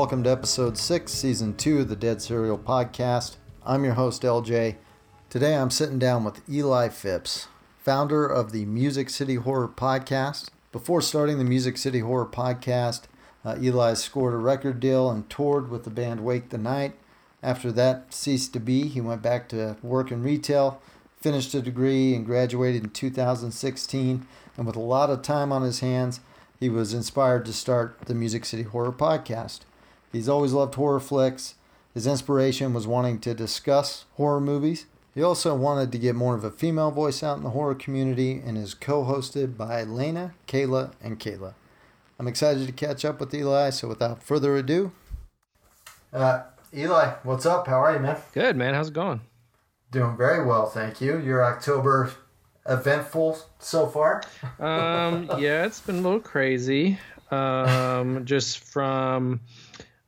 Welcome to episode 6, season 2 of the Dead Serial podcast. I'm your host, LJ. Today I'm sitting down with Eli Phipps, founder of the Music City Horror podcast. Before starting the Music City Horror podcast, uh, Eli scored a record deal and toured with the band Wake the Night. After that ceased to be, he went back to work in retail, finished a degree, and graduated in 2016. And with a lot of time on his hands, he was inspired to start the Music City Horror Podcast. He's always loved horror flicks. His inspiration was wanting to discuss horror movies. He also wanted to get more of a female voice out in the horror community and is co hosted by Lena, Kayla, and Kayla. I'm excited to catch up with Eli, so without further ado, uh, Eli, what's up? How are you, man? Good, man. How's it going? Doing very well, thank you. Your October eventful so far? um, yeah, it's been a little crazy. Um, just from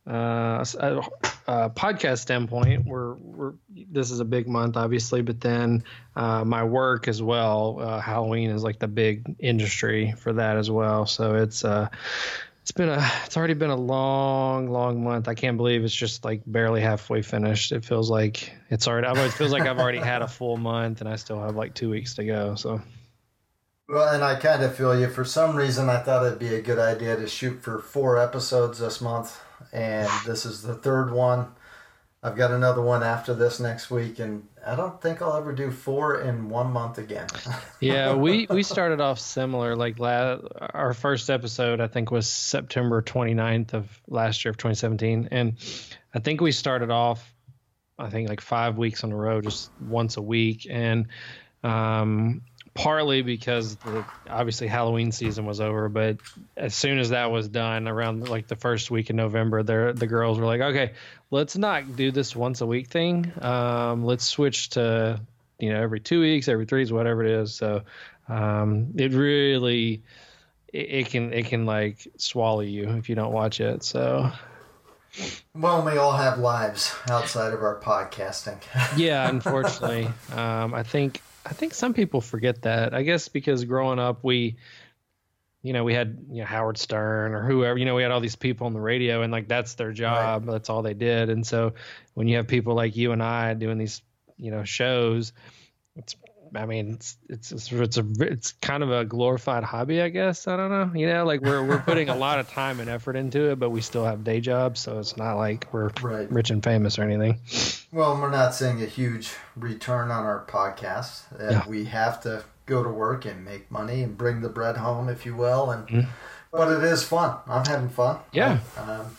uh, a, a, podcast standpoint, we're, we're this is a big month, obviously, but then uh, my work as well. Uh, Halloween is like the big industry for that as well. So it's uh, it's been a it's already been a long long month i can't believe it's just like barely halfway finished it feels like it's already it feels like i've already had a full month and i still have like two weeks to go so well and i kind of feel you for some reason i thought it'd be a good idea to shoot for four episodes this month and this is the third one I've got another one after this next week, and I don't think I'll ever do four in one month again. yeah, we we started off similar. Like our first episode, I think, was September 29th of last year of 2017, and I think we started off, I think, like five weeks in a row, just once a week, and um, partly because the, obviously Halloween season was over, but as soon as that was done, around like the first week in November, there the girls were like, "Okay, let's not do this once a week thing. Um, let's switch to you know every two weeks, every three weeks, whatever it is." So um, it really it, it can it can like swallow you if you don't watch it. So. Well, we all have lives outside of our podcasting. yeah, unfortunately, um, I think I think some people forget that. I guess because growing up, we, you know, we had you know, Howard Stern or whoever, you know, we had all these people on the radio, and like that's their job. Right. That's all they did. And so when you have people like you and I doing these, you know, shows, it's I mean, it's it's it's it's, a, it's kind of a glorified hobby, I guess. I don't know. You know, like we're we're putting a lot of time and effort into it, but we still have day jobs, so it's not like we're right. rich and famous or anything. Well, we're not seeing a huge return on our podcast. Uh, yeah. We have to go to work and make money and bring the bread home, if you will, and mm-hmm. but it is fun. I'm having fun. Yeah. Um,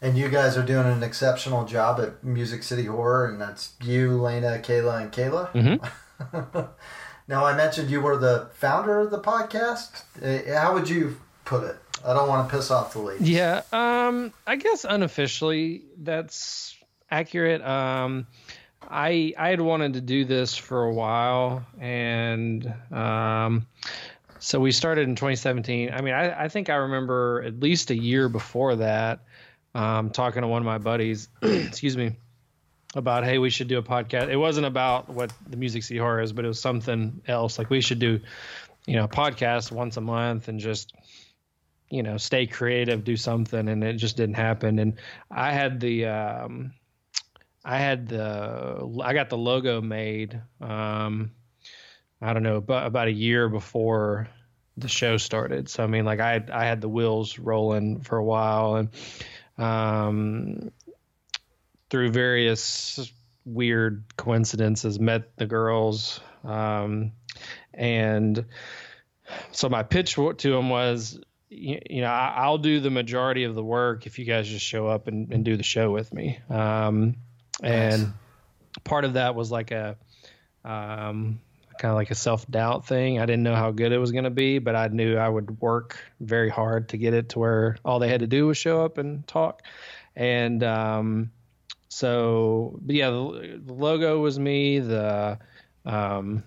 and you guys are doing an exceptional job at Music City Horror, and that's you, Lena, Kayla, and Kayla. Mm-hmm. now, I mentioned you were the founder of the podcast. Uh, how would you put it? I don't want to piss off the ladies. Yeah, um, I guess unofficially that's accurate. Um, I I had wanted to do this for a while, and um, so we started in 2017. I mean, I, I think I remember at least a year before that um, talking to one of my buddies. excuse me about hey we should do a podcast. It wasn't about what the music city horror is but it was something else. Like we should do you know a podcast once a month and just you know stay creative do something and it just didn't happen. And i had the um i had the i got the logo made um i don't know about, about a year before the show started. So i mean like i i had the wheels rolling for a while and um through various weird coincidences met the girls um, and so my pitch to them was you, you know I, will do the majority of the work if you guys just show up and, and do the show with me. Um, and nice. part of that was like a um, kind of like a self-doubt thing. I didn't know how good it was going to be but i knew i would work very hard to get it to where all they had to do was show up and talk. And um, so yeah, the, the, logo was me. The um,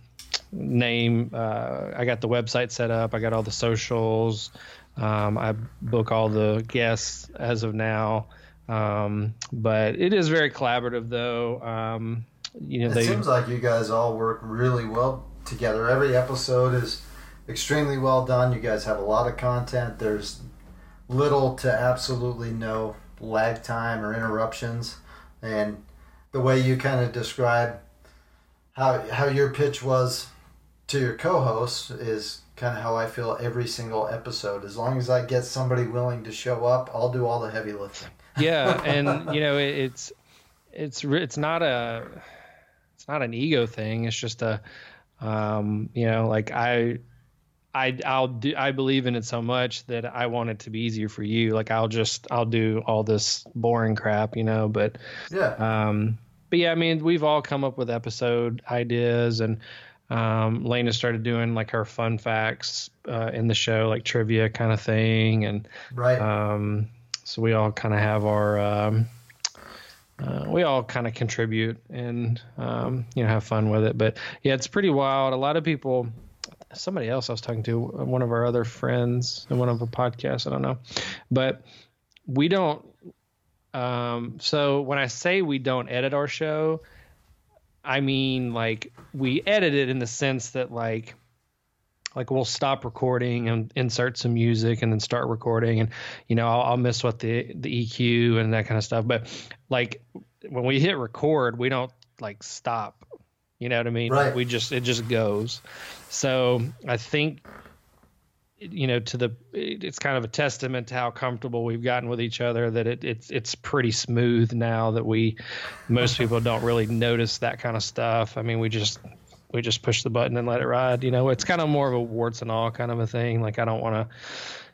name, uh, I got the website set up. I got all the socials. Um, I book all the guests as of now. Um, but it is very collaborative, though. Um, you know, it they, seems like you guys all work really well together. Every episode is extremely well done. You guys have a lot of content. There's little to absolutely no lag time or interruptions, and the way you kind of describe how how your pitch was to your co-host is kind of how I feel every single episode. As long as I get somebody willing to show up, I'll do all the heavy lifting. yeah, and you know it, it's it's it's not a it's not an ego thing. It's just a um, you know like I I I'll do I believe in it so much that I want it to be easier for you. Like I'll just I'll do all this boring crap, you know. But yeah, um, but yeah, I mean we've all come up with episode ideas and. Um, Lena started doing like her fun facts uh, in the show, like trivia kind of thing, and right. Um, so we all kind of have our um, uh, we all kind of contribute and um, you know have fun with it. But yeah, it's pretty wild. A lot of people somebody else I was talking to, one of our other friends in one of the podcasts, I don't know. But we don't um, so when I say we don't edit our show, I mean like we edit it in the sense that like like we'll stop recording and insert some music and then start recording and you know I'll, I'll miss what the the EQ and that kind of stuff but like when we hit record we don't like stop you know what I mean? Right. We just it just goes. So I think you know to the it's kind of a testament to how comfortable we've gotten with each other that it, it's it's pretty smooth now that we most people don't really notice that kind of stuff. I mean, we just we just push the button and let it ride. You know, it's kind of more of a warts and all kind of a thing. Like I don't want to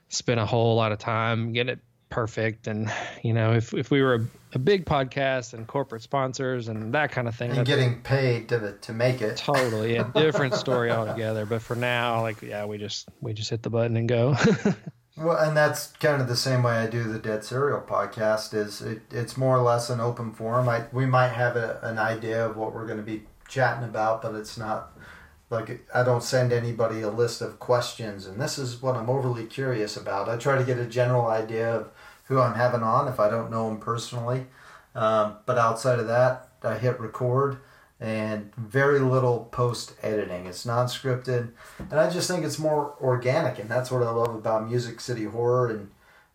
spend a whole lot of time getting it perfect. And you know, if if we were a, big podcast and corporate sponsors and that kind of thing, and getting paid to to make it, totally a different story altogether. But for now, like yeah, we just we just hit the button and go. well, and that's kind of the same way I do the Dead Serial podcast. Is it, it's more or less an open forum. I we might have a, an idea of what we're going to be chatting about, but it's not like I don't send anybody a list of questions and this is what I'm overly curious about. I try to get a general idea of who I'm having on if I don't know them personally. Um, but outside of that, I hit record and very little post editing. It's non scripted. And I just think it's more organic. And that's what I love about Music City Horror. And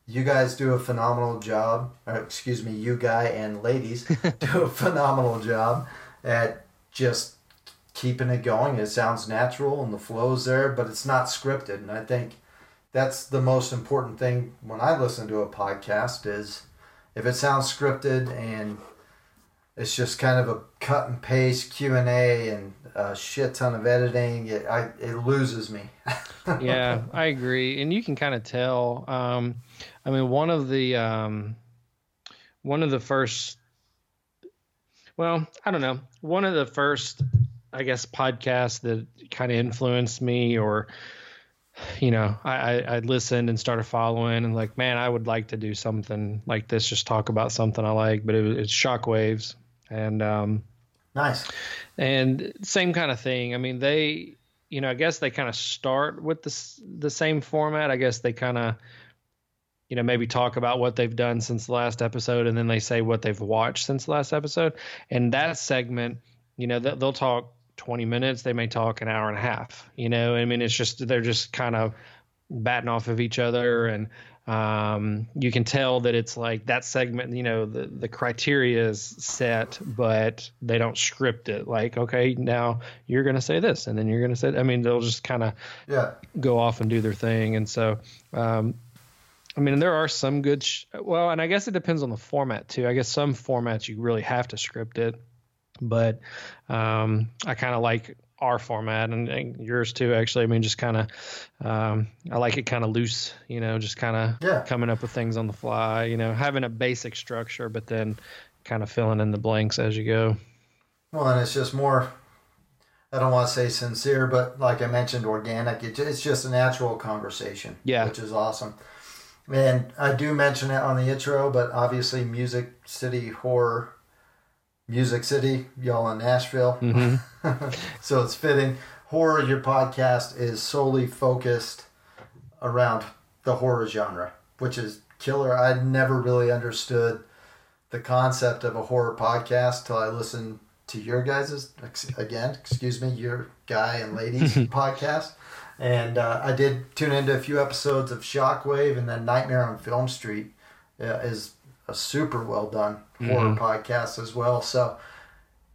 you guys do a phenomenal job. excuse me, you guy and ladies do a phenomenal job at just keeping it going. It sounds natural and the flow's there, but it's not scripted. And I think that's the most important thing when I listen to a podcast is if it sounds scripted and it's just kind of a cut and paste Q and A and a shit ton of editing, it I, it loses me. yeah, I agree, and you can kind of tell. Um, I mean, one of the um, one of the first, well, I don't know, one of the first, I guess, podcasts that kind of influenced me or you know, I, I, listened and started following and like, man, I would like to do something like this, just talk about something I like, but it, it's shockwaves and, um, nice. And same kind of thing. I mean, they, you know, I guess they kind of start with the, the same format. I guess they kind of, you know, maybe talk about what they've done since the last episode and then they say what they've watched since the last episode. And that segment, you know, they'll talk 20 minutes, they may talk an hour and a half. You know, I mean, it's just they're just kind of batting off of each other, and um, you can tell that it's like that segment. You know, the the criteria is set, but they don't script it. Like, okay, now you're going to say this, and then you're going to say. I mean, they'll just kind of yeah go off and do their thing, and so. Um, I mean, there are some good. Sh- well, and I guess it depends on the format too. I guess some formats you really have to script it but um, I kind of like our format and, and, yours too. Actually, I mean, just kind of, um, I like it kind of loose, you know, just kind of yeah. coming up with things on the fly, you know, having a basic structure, but then kind of filling in the blanks as you go. Well, and it's just more. I don't want to say sincere, but like I mentioned, organic. It, it's just a natural conversation. Yeah, which is awesome. And I do mention it on the intro, but obviously, Music City Horror Music City, y'all in Nashville. Mm-hmm. so it's fitting. Horror, your podcast is solely focused around the horror genre, which is killer. I never really understood the concept of a horror podcast till I listened to your guys's again, excuse me, your guy and ladies podcast. And uh, I did tune into a few episodes of Shockwave and then Nightmare on Film Street uh, is a super well done horror podcast as well. So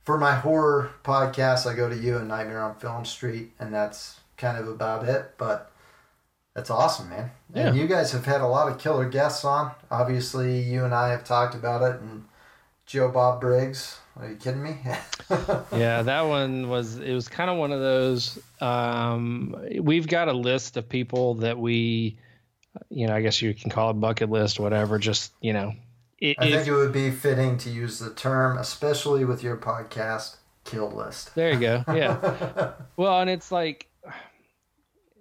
for my horror podcast, I go to you and Nightmare on Film Street, and that's kind of about it. But that's awesome, man. And Yeah. you guys have had a lot of killer guests on. Obviously, you and I have talked about it, and Joe Bob Briggs. Are you kidding me? yeah, that one was it was kind of one of those. Um, we've got a list of people that we, you know, I guess you can call it a bucket list, whatever. Just you know, it, I think it would be fitting to use the term, especially with your podcast, kill list. There you go. Yeah. well, and it's like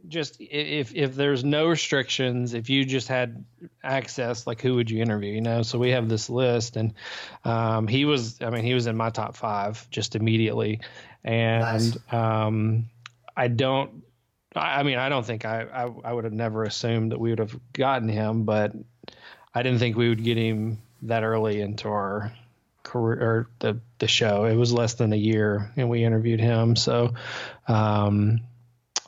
just if if there's no restrictions, if you just had access, like who would you interview? You know, so we have this list, and um, he was. I mean, he was in my top five just immediately, and Nice. um, I don't. I I mean, I don't think I, I I would have never assumed that we would have gotten him, but I didn't think we would get him that early into our career or the the show. It was less than a year, and we interviewed him. So, um,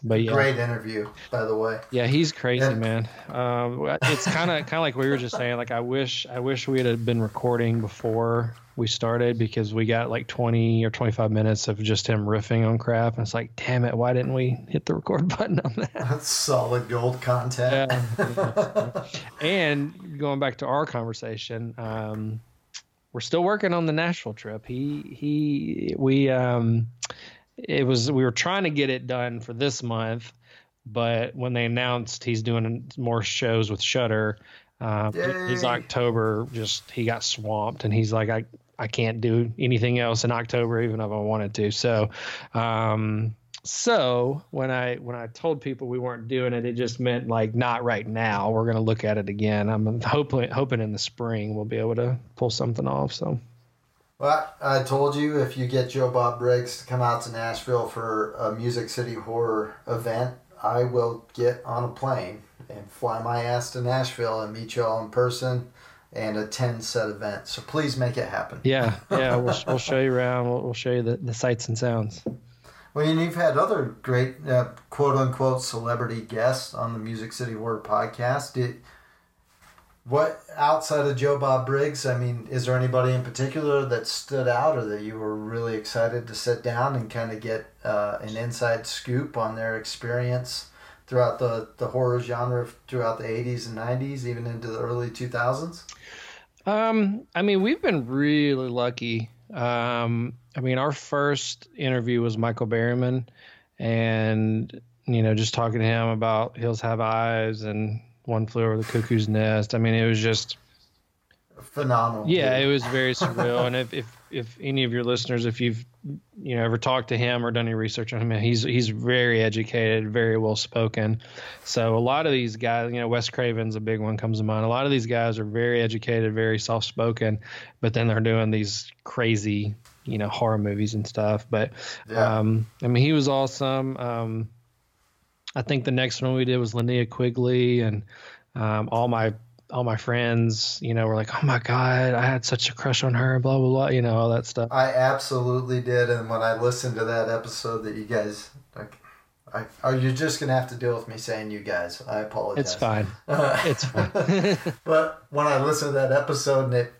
but yeah, Great interview, by the way. yeah, he's crazy, Yeah. man. Um, it's kind of kind of like we were just saying. Like, I wish I wish we had been recording before we started because we got like 20 or 25 minutes of just him riffing on crap, and it's like, damn it, why didn't we hit the record button on that? That's solid gold content. Yeah. and going back to our conversation, um, we're still working on the Nashville trip. He he we um it was we were trying to get it done for this month, but when they announced he's doing more shows with Shudder, uh, his October just he got swamped, and he's like I. I can't do anything else in October, even if I wanted to. So, um, so when I when I told people we weren't doing it, it just meant like not right now. We're gonna look at it again. I'm hoping hoping in the spring we'll be able to pull something off. So Well, I told you if you get Joe Bob Briggs to come out to Nashville for a Music City Horror event, I will get on a plane and fly my ass to Nashville and meet you all in person and attend said event. So please make it happen. yeah, yeah, we'll, we'll show you around. We'll, we'll show you the, the sights and sounds. Well, and you've had other great uh, quote unquote celebrity guests on the Music City Horror podcast. Did, what outside of Joe Bob Briggs? I mean, is there anybody in particular that stood out, or that you were really excited to sit down and kind of get uh, an inside scoop on their experience throughout the the horror genre throughout the '80s and '90s, even into the early 2000s? Um, I mean, we've been really lucky. Um, I mean, our first interview was Michael Berryman, and you know, just talking to him about Hills Have Eyes and One Flew Over the Cuckoo's Nest. I mean, it was just Phenomenal. yeah, it was very surreal. and if, if if any of your listeners, if you've you know ever talked to him or done any research on him, he's he's very educated, very well spoken. So a lot of these guys, you know, Wes Craven's a big one comes to mind. A lot of these guys are very educated, very soft spoken, but then they're doing these crazy, you know, horror movies and stuff. But Yeah. um, I mean, he was awesome. Um, I think the next one we did was Linnea Quigley, and um, all my all my friends, you know, were like, "Oh my god, I had such a crush on her," blah blah blah, you know, all that stuff. I absolutely did, and when I listened to that episode that you guys like, I, are you just gonna have to deal with me saying you guys? I apologize. It's fine. Uh, It's fine. but when I listened to that episode and it,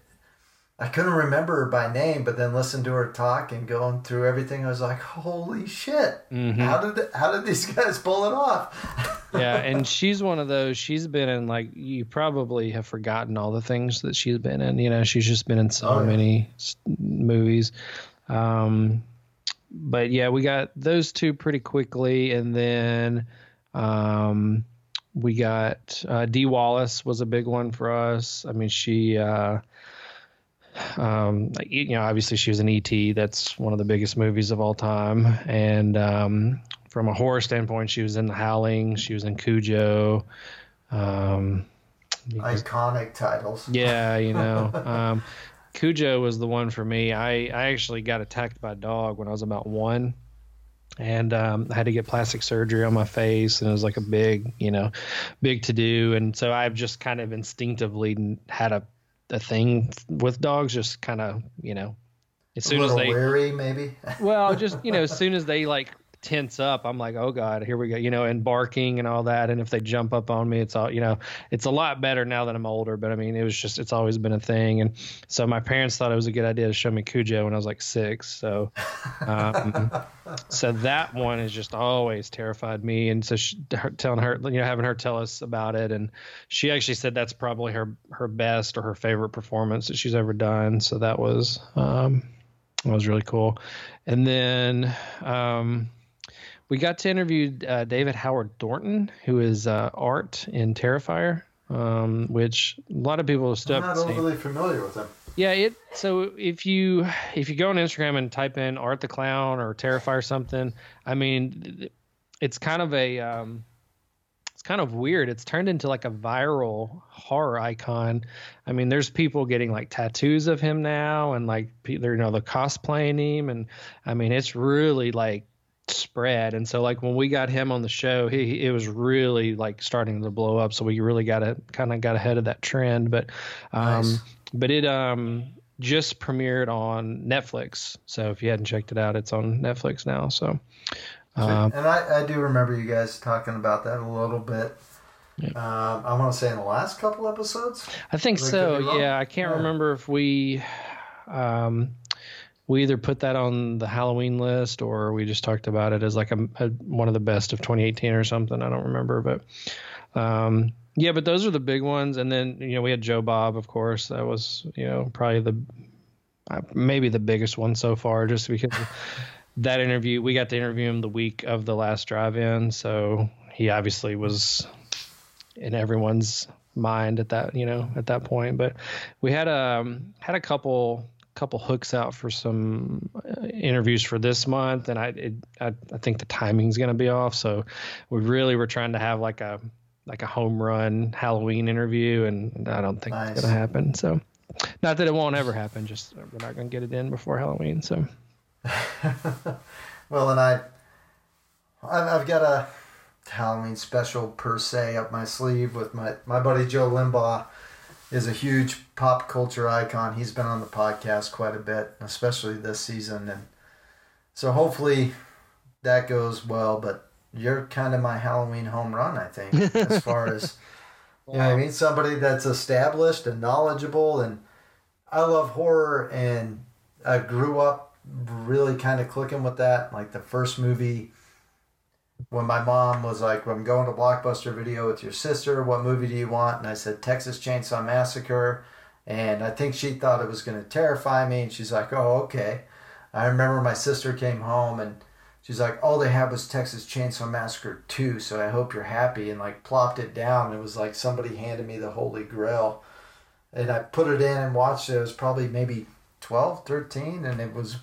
I couldn't remember her by name, but then listened to her talk and going through everything, I was like, "Holy shit! Mhm. How did how did these guys pull it off?" Yeah, and she's one of those. She's been in like you probably have forgotten all the things that she's been in. You know, she's just been in so Oh, many movies. Um, but yeah, we got those two pretty quickly, and then um, we got uh, Dee Wallace was a big one for us. I mean, she. Uh, um, you know, obviously she was an ET. That's one of the biggest movies of all time. And um, from a horror standpoint, she was in The Howling. She was in Cujo. Um, because- Iconic titles. yeah, you know, um, Cujo was the one for me. I, I actually got attacked by a dog when I was about one. And um, I had to get plastic surgery on my face, and it was like a big, you know, big to do. And so I've just kind of instinctively had a, a thing with dogs, just kind of, you know, as A soon as little they, weary, maybe. well, just you know, as soon as they like tense up. I'm like, oh god, here we go, you know, and barking and all that. And if they jump up on me, it's all, you know, it's a lot better now that I'm older. But I mean, it was just, it's always been a thing. And so my parents thought it was a good idea to show me Cujo when I was like six. So, um, so that one has just always terrified me. And so she, her, telling her, you know, having her tell us about it, and she actually said that's probably her her best or her favorite performance that she's ever done. So that was. Um, that was really cool. And then um, we got to interview uh, David Howard Thornton, who is uh, Art in Terrifier, um, which a lot of people still. I'm not overly familiar with him. Yeah, it. So if you if you go on Instagram and type in Art the Clown or Terrifier something, I mean, it's kind of a um, kind of weird. It's turned into like a viral horror icon. I mean, there's people getting like tattoos of him now, and like they're you know the cosplaying him, and I mean, it's really like spread. And so like when we got him on the show, he it was really like starting to blow up. So we really got it kind of got ahead of that trend. But um, nice. but it um just premiered on Netflix. So if you hadn't checked it out, it's on Netflix now. So um, and I, I do remember you guys talking about that a little bit. Yeah. Um, I want to say in the last couple episodes. I think so. Yeah, I can't yeah. remember if we um, we either put that on the Halloween list or we just talked about it as like a, a one of the best of 2018 or something. I don't remember, but um, yeah, but those are the big ones. And then you know we had Joe Bob, of course. That was you know probably the uh, maybe the biggest one so far, just because that interview, we got to interview him the week of the last drive-in, so he obviously was in everyone's mind at that, you know, at that point. But we had a um, had a couple couple hooks out for some uh, interviews for this month, and I it, I, I think the timing's going to be off. So we really were trying to have like a like a home run Halloween interview, and I don't think nice. it's going to happen. So not that it won't ever happen, just we're not going to get it in before Halloween. So. well, and I, I've got a Halloween special per se up my sleeve with my my buddy Joe Limbaugh is a huge pop culture icon. He's been on the podcast quite a bit, especially this season, and so hopefully that goes well. But you're kind of my Halloween home run, I think, as far as you know. I mean, somebody that's established and knowledgeable, and I love horror, and I grew up really kind of clicking with that. Like the first movie, when my mom was like, I'm going to Blockbuster Video with your sister. What movie do you want? And I said, Texas Chainsaw Massacre. And I think she thought it was going to terrify me. And she's like, oh, okay. I remember my sister came home and she's like, all they had was Texas Chainsaw Massacre 2. So I hope you're happy. And like plopped it down. It was like somebody handed me the Holy Grail. And I put it in and watched it. It was probably maybe 12, 13. And it was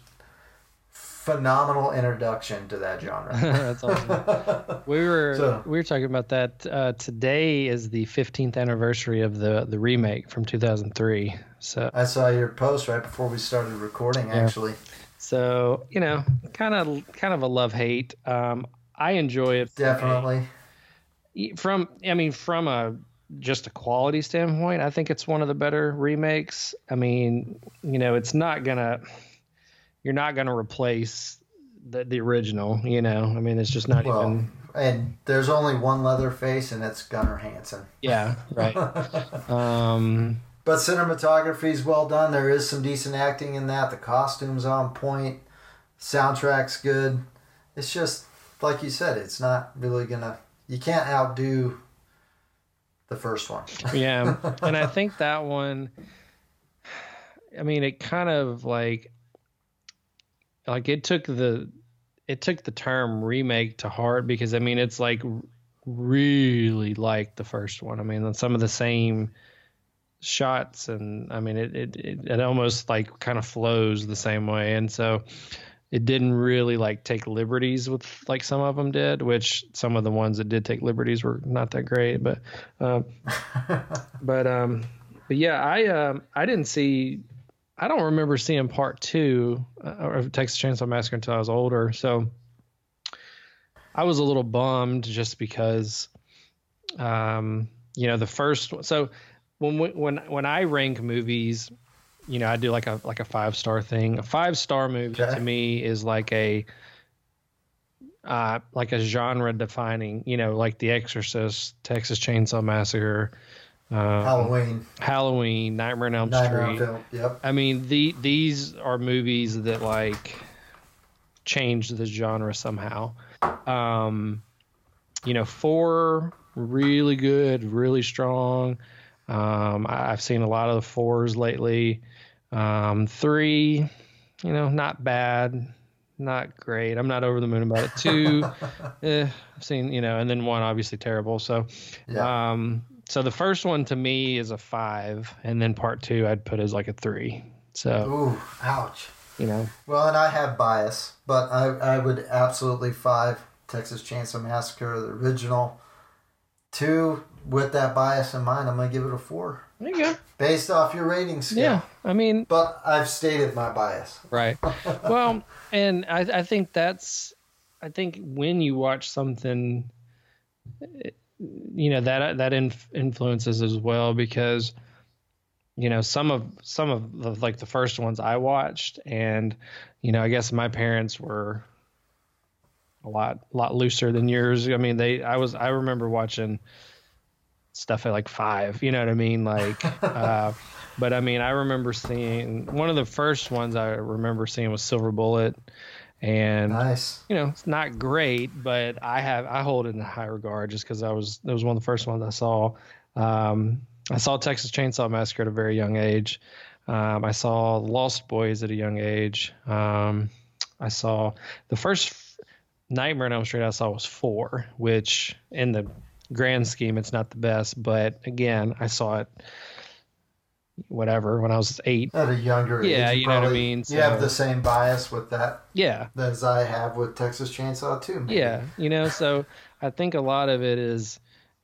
phenomenal introduction to that genre. That's awesome. we were so, we were talking about that uh, today is the 15th anniversary of the the remake from 2003. So I saw your post right before we started recording yeah. actually. So, you know, kind of kind of a love hate. Um, I enjoy it Definitely. From I mean from a just a quality standpoint, I think it's one of the better remakes. I mean, you know, it's not going to you're not going to replace the the original. You know, I mean, it's just not well, even. And there's only one Leatherface, and it's Gunnar Hansen. Yeah, right. um, but cinematography is well done. There is some decent acting in that. The costumes on point. Soundtrack's good. It's just like you said. It's not really gonna. You can't outdo the first one. yeah, and I think that one. I mean, it kind of like like it took the it took the term remake to heart because I mean it's like really like the first one. I mean some of the same shots and I mean it it it, it almost like kind of flows the same way and so it didn't really like take liberties with like some of them did, which some of the ones that did take liberties were not that great. But, uh, but um, but yeah, I um, I didn't see I don't remember seeing part two uh, of Texas Chainsaw Massacre until I was older. So I was a little bummed just because, um, you know, the first one. So when we, when when I rank movies, you know, I do like a like a five star thing. A five star movie okay. to me is like a uh, like a genre defining, you know, like The Exorcist, Texas Chainsaw Massacre, um, Halloween, Halloween, Nightmare on Elm Nightmare Street. Film. Yep. I mean, the these are movies that like change the genre somehow. Um, you know, four really good, really strong. Um, I, I've seen a lot of the fours lately. Um, three, you know, not bad, not great. I'm not over the moon about it. Two, eh, I've seen, you know, and then one obviously terrible. So, Yeah. um, so the first one to me is a five, and then part two I'd put as like a three. So Ooh, ouch. you know, Well, and I have bias, but I, I would absolutely five Texas Chainsaw Massacre, the original. Two, with that bias in mind, I'm going to give it a four. there you go. Based off your rating scale. Yeah, I mean, But I've stated my bias. right. well, and I, I think that's, I think when you watch something, you know that that inf- influences as well because, you know, some of some of the, like the first ones I watched, and you know, I guess my parents were a lot lot looser than yours. I mean, they I was I remember watching stuff at like five. You know what I mean? Like, uh, but I mean, I remember seeing one of the first ones I remember seeing was Silver Bullet, and Nice. you know, it's not great, but I have I hold it in high regard just because I was that was one of the first ones I saw. Um, I saw Texas Chainsaw Massacre at a very young age. Um, I saw Lost Boys at a young age. Um, I saw the first Nightmare on Elm Street I saw was four, which in the grand scheme it's not the best, but again I saw it whatever when I was eight. At a younger Yeah, age. you know what I mean, You have the same bias with that Yeah, as I have with Texas Chainsaw too. maybe. Yeah, you know, so I think a lot of it is,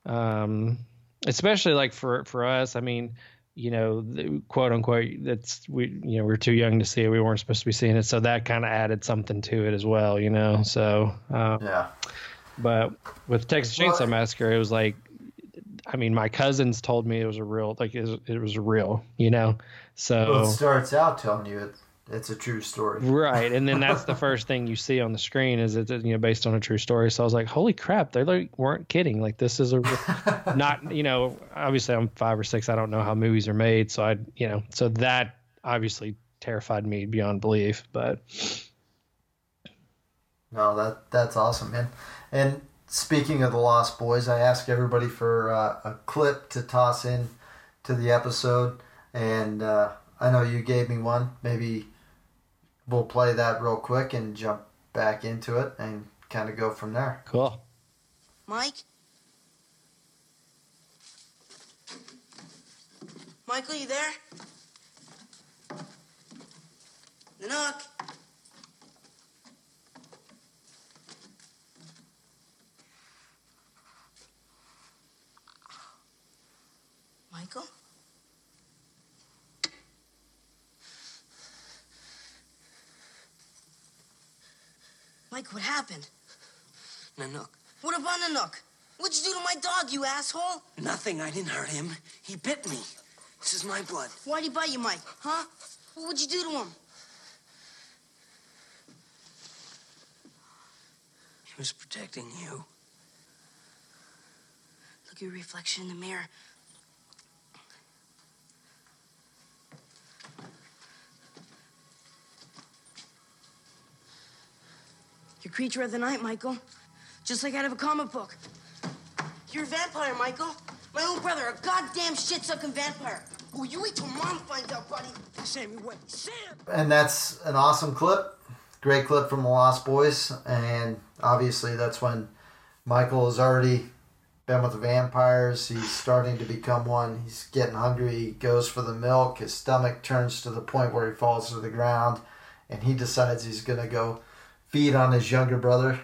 um, especially like for for us. I mean, you know, the, quote unquote, that's we you know we're too young to see it. We weren't supposed to be seeing it, so that kind of added something to it as well. You know, so um, Yeah. but with Texas Chainsaw Well- Massacre, it was like, I mean, my cousins told me it was a real like it was, it was real. You know, so. Well, it starts out telling you it, it's a true story. Right, and then that's the first thing you see on the screen is it's you know based on a true story. So I was like, holy crap, they like weren't kidding. Like this is a not you know obviously I'm five or six. I don't know how movies are made, so I you know so that obviously terrified me beyond belief. But No, that that's awesome, man. And speaking of the Lost Boys, I ask everybody for uh, a clip to toss in to the episode, and uh, I know you gave me one. Maybe we'll play that real quick and jump back into it and kind of go from there. cool. Mike? Michael, you there? Nanook? Michael? Mike, what happened? Nanook. What about Nanook? What'd you do to my dog, you asshole? Nothing. I didn't hurt him. He bit me. This is my blood. Why'd he bite you, Mike? Huh? What would you do to him? He was protecting you. Look at your reflection in the mirror. You're creature of the night, Michael. Just like out of a comic book. You're a vampire, Michael. My own brother, a goddamn shit-sucking vampire. Oh, you wait till mom finds out, buddy. Sammy, wait. Sam! And that's an awesome clip. Great clip from the Lost Boys. And obviously, that's when Michael has already been with the vampires. He's starting to become one. He's getting hungry. He goes for the milk. His stomach turns to the point where he falls to the ground. And he decides he's going to go feed on his younger brother,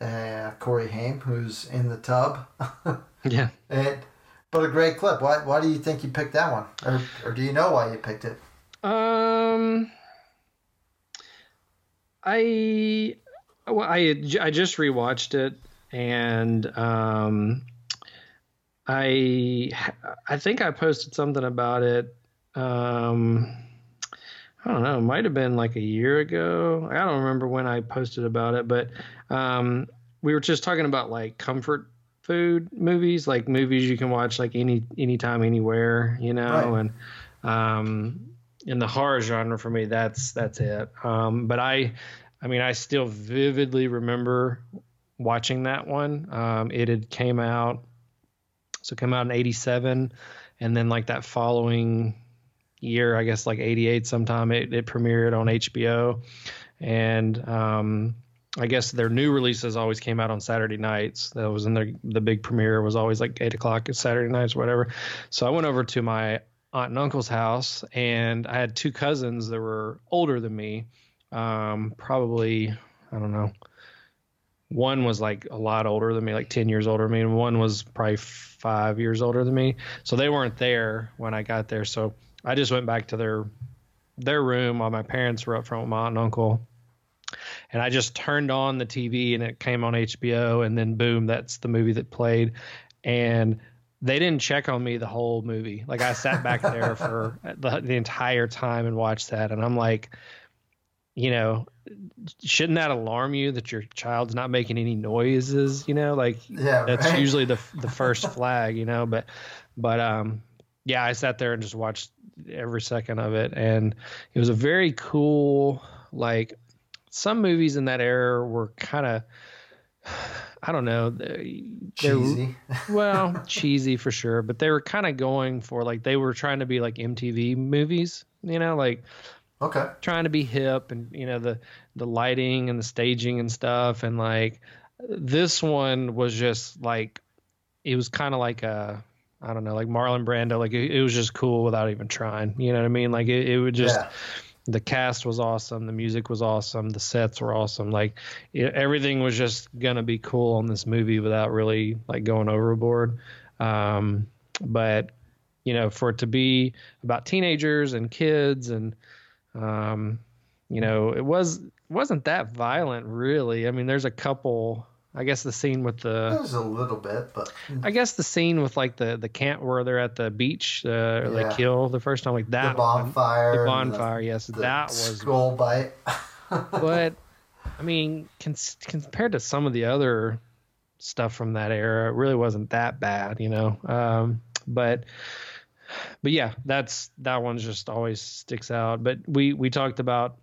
uh, Corey Haim, who's in the tub. Yeah. and But a great clip. Why, why do you think you picked that one? Or, or do you know why you picked it? Um, I well, I I just rewatched it and um, I I think I posted something about it. Um, I don't know. It might have been like a year ago. I don't remember when I posted about it, but um, we were just talking about like comfort food movies, like movies you can watch like any anytime, anywhere, you know, Right. and um, in the horror genre for me, that's that's it. Um, but I, I mean, I still vividly remember watching that one. Um, it had came out, so it came out in '87, and then like that following year, I guess like '88 sometime, it, it premiered on HBO, and um, I guess their new releases always came out on Saturday nights. That was in their the big premiere was always like eight o'clock Saturday nights, or whatever. So I went over to my aunt and uncle's house, and I had two cousins that were older than me, um, probably I don't know. One was like a lot older than me, like ten years older than me, and one was probably five years older than me. So they weren't there when I got there. So I just went back to their their room while my parents were up front with my aunt and uncle and I just turned on the TV and it came on HBO and then boom that's the movie that played and they didn't check on me the whole movie like I sat back there for the, the entire time and watched that and I'm like you know shouldn't that alarm you that your child's not making any noises you know like Yeah, that's right. usually the the first flag, you know. But but um, yeah, I sat there and just watched every second of it, and it was a very cool. Like some movies in that era were kind of, I don't know, they, they cheesy. well, cheesy for sure, but they were kind of going for like they were trying to be like MTV movies, you know, like Okay. trying to be hip and you know the the lighting and the staging and stuff and like this one was just like it was kind of like a I don't know like Marlon Brando like it, it was just cool without even trying you know what I mean like it, it would just yeah. the cast was awesome the music was awesome the sets were awesome like it, everything was just gonna be cool on this movie without really like going overboard um but you know for it to be about teenagers and kids and um, you know, it was wasn't that violent really. I mean, there's a couple. I guess the scene with the, There's a little bit, but I guess the scene with like the the camp where they're at the beach, uh, Yeah. they kill the first time, like that the bonfire. one, the bonfire. yes, the that was. skull bite. But I mean, cons- compared to some of the other stuff from that era, it really wasn't that bad, you know. Um, but but yeah, that's that one just always sticks out. But we we talked about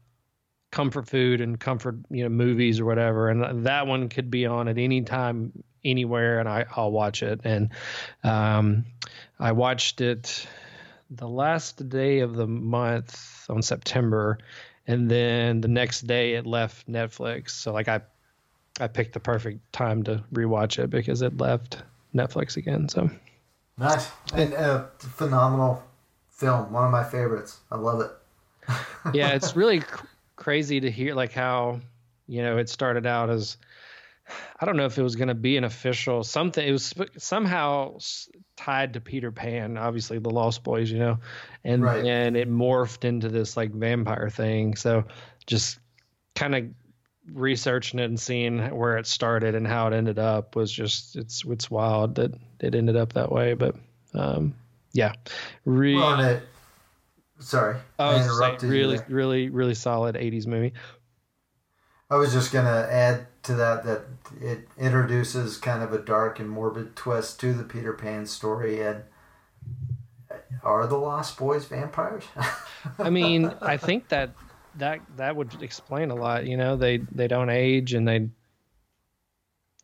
comfort food and comfort you know movies or whatever, and that one could be on at any time anywhere, and I I'll watch it. And um, I watched it the last day of the month on September, and then the next day it left Netflix. So like I I picked the perfect time to rewatch it because it left Netflix again. So nice and uh, phenomenal film. One of my favorites. I love it. yeah, it's really crazy to hear like how you know it started out as I don't know if it was going to be an official something. It was sp- somehow s- tied to Peter Pan, obviously the Lost Boys, you know, and Right. and it morphed into this like vampire thing. So just kind of researching it and seeing where it started and how it ended up was just it's it's wild that it ended up that way. But um, yeah, really. Well, it, sorry, I I saying, interrupted you really, really, really solid '80s movie. I was just gonna add to that that it introduces kind of a dark and morbid twist to the Peter Pan story. And are the Lost Boys vampires? I mean, I think that that that would explain a lot. You know, they they don't age and they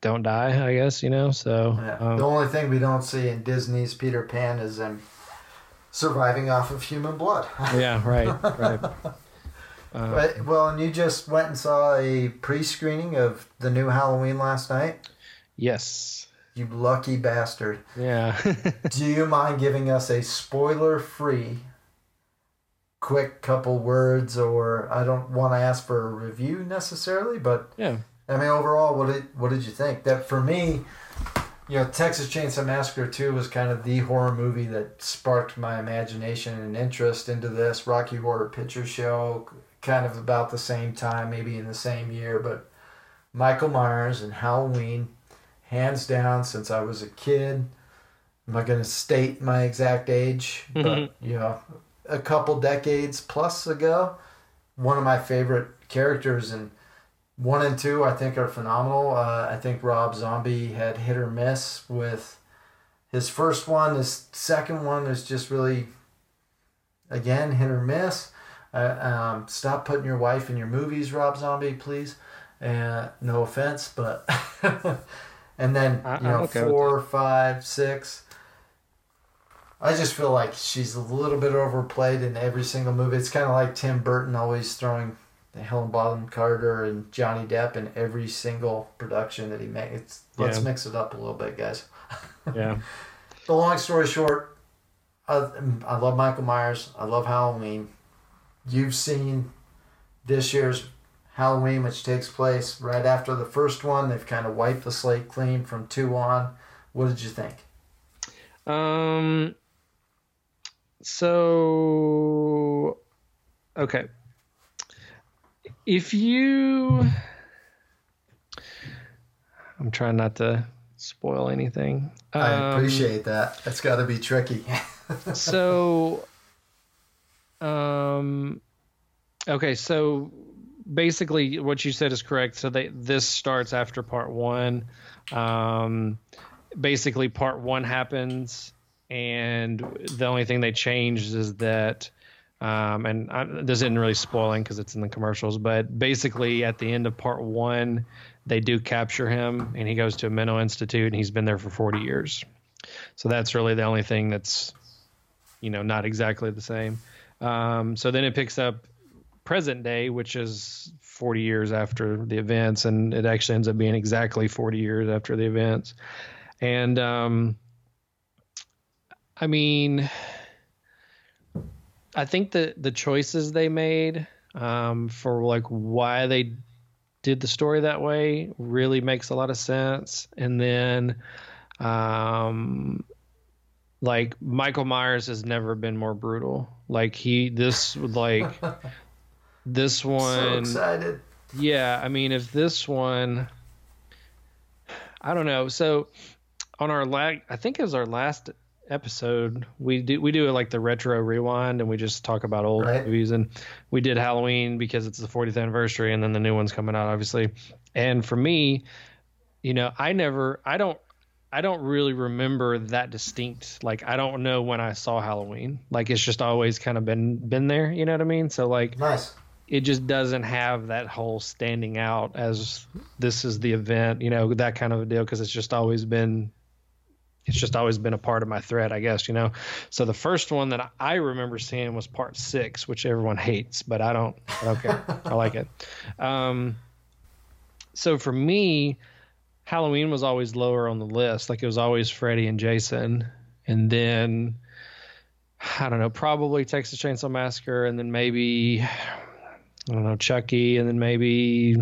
don't die. I guess you know. So Yeah. um, the only thing we don't see in Disney's Peter Pan is them surviving off of human blood. yeah, right, right. Uh, But, well, and you just went and saw a pre-screening of the new Halloween last night. yes, You lucky bastard. yeah. Do you mind giving us a spoiler-free, quick couple words, or I don't want to ask for a review necessarily, but yeah, I mean overall, what did what did you think? That for me, you know, Texas Chainsaw Massacre Two was kind of the horror movie that sparked my imagination and interest into this. Rocky Horror Picture Show, kind of about the same time, maybe in the same year, but Michael Myers and Halloween, hands down, since I was a kid. I'm not going to state my exact age, mm-hmm. but you know, a couple decades plus ago, one of my favorite characters and one and two, I think, are phenomenal. Uh, I think Rob Zombie had hit or miss with his first one. His second one is just really, again, hit or miss. Uh, um, stop putting your wife in your movies, Rob Zombie, please. Uh, no offense, but and then I- you know okay four, five, six. I just feel like she's a little bit overplayed in every single movie. It's kind of like Tim Burton always throwing Helen Bonham Carter and Johnny Depp in every single production that he makes. It's, let's Yeah. mix it up a little bit, guys. Yeah. The long story short, I, I love Michael Myers. I love Halloween. You've seen this year's Halloween, which takes place right after the first one. They've kind of wiped the slate clean from two on. What did you think? Um. So, okay. If you, I'm trying not to spoil anything. I Um, appreciate that. That's got to be tricky. so um okay so basically what you said is correct so they this starts after part one um basically part one happens and the only thing they changed is that um and I, this isn't really spoiling because it's in the commercials but basically at the end of part one they do capture him and he goes to a mental institute and he's been there for 40 years. So that's really the only thing that's you know not exactly the same. Um, so then it picks up present day which is 40 years after the events and it actually ends up being exactly 40 years after the events. And um, i mean i think that the choices they made um, for like why they did the story that way really makes a lot of sense and then um like Michael Myers has never been more brutal. Like he this like this so one excited. yeah, I mean if this one I don't know. So on our lag, I think it was our last episode we do we do like the retro rewind and we just talk about old Right. movies and we did Halloween because it's the 40th anniversary and then the new one's coming out obviously. And for me, you know, I never I don't I don't really remember that distinct. Like I don't know when I saw Halloween. Like it's just always kind of been been there. You know what I mean? So like Nice. it just doesn't have that whole standing out as this is the event. You know that kind of a deal because it's just always been. It's just always been a part of my thread, I guess, you know. So the first one that I remember seeing was part six, which everyone hates, but I don't. I don't care. I like it. Um, so for me, Halloween was always lower on the list. Like it was always Freddy and Jason, and then I don't know, probably Texas Chainsaw Massacre, and then maybe I don't know Chucky, and then maybe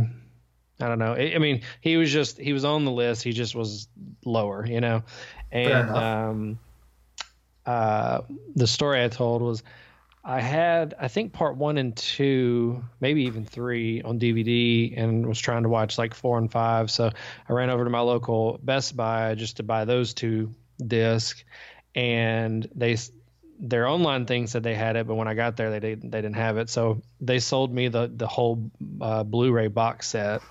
I don't know. I, I mean, he was just he was on the list. He just was lower, you know. And um, uh, the story I told was I had I think part one and two, maybe even three on DVD, and was trying to watch like four and five. So I ran over to my local Best Buy just to buy those two discs, and they their online thing said they had it, but when I got there, they didn't they didn't have it. So they sold me the the whole uh, Blu-ray box set.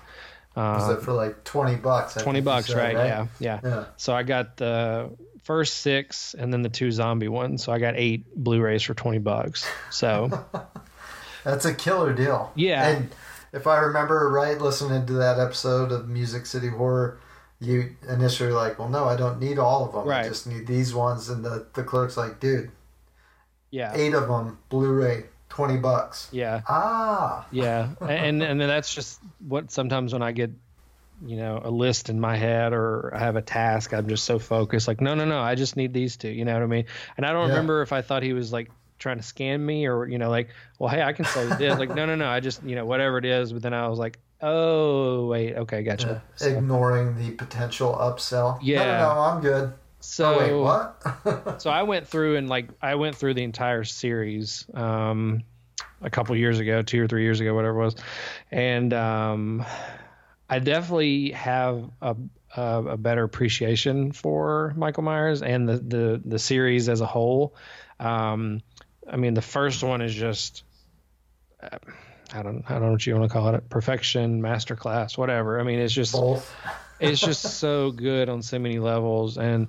Was Uh, it for like 20 bucks? I Twenty bucks, said, right? Yeah, yeah. Yeah. So I got the first six and then the two zombie ones. So I got eight Blu-rays for twenty bucks. So That's a killer deal. Yeah. And if I remember right, listening to that episode of Music City Horror, you initially were like, well, no, I don't need all of them. Right. I just need these ones. And the, the clerk's like, dude, yeah, eight of them, Blu-ray, 20 bucks. yeah, Ah. yeah. And and then that's just what sometimes when I get you know a list in my head or I have a task, I'm just so focused. Like no, no, no, I just need these two. You know what I mean? And I don't Yeah. remember if I thought he was like trying to scam me or you know like well hey I can sell you this like no no no I just you know whatever it is but then I was like oh wait okay gotcha So- Ignoring the potential upsell. Yeah. No, no, no, I'm good. So oh, wait, what? so I went through and like I went through the entire series um, a couple years ago, two or three years ago, whatever it was, and um, I definitely have a, a a better appreciation for Michael Myers and the the the series as a whole. Um, I mean, the first one is just. I don't I don't know what you want to call it perfection masterclass whatever I mean it's just it's just so good on so many levels and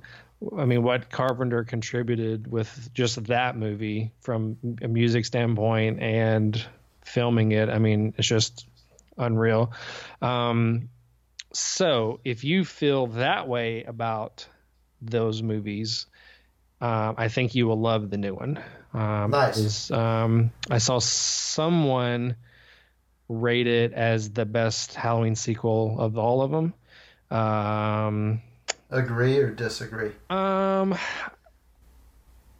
I mean what Carpenter contributed with just that movie from a music standpoint and filming it I mean it's just unreal um, so if you feel that way about those movies um, I think you will love the new one um, Nice. um, I saw someone rate it as the best Halloween sequel of all of them. Um, Agree or disagree? um,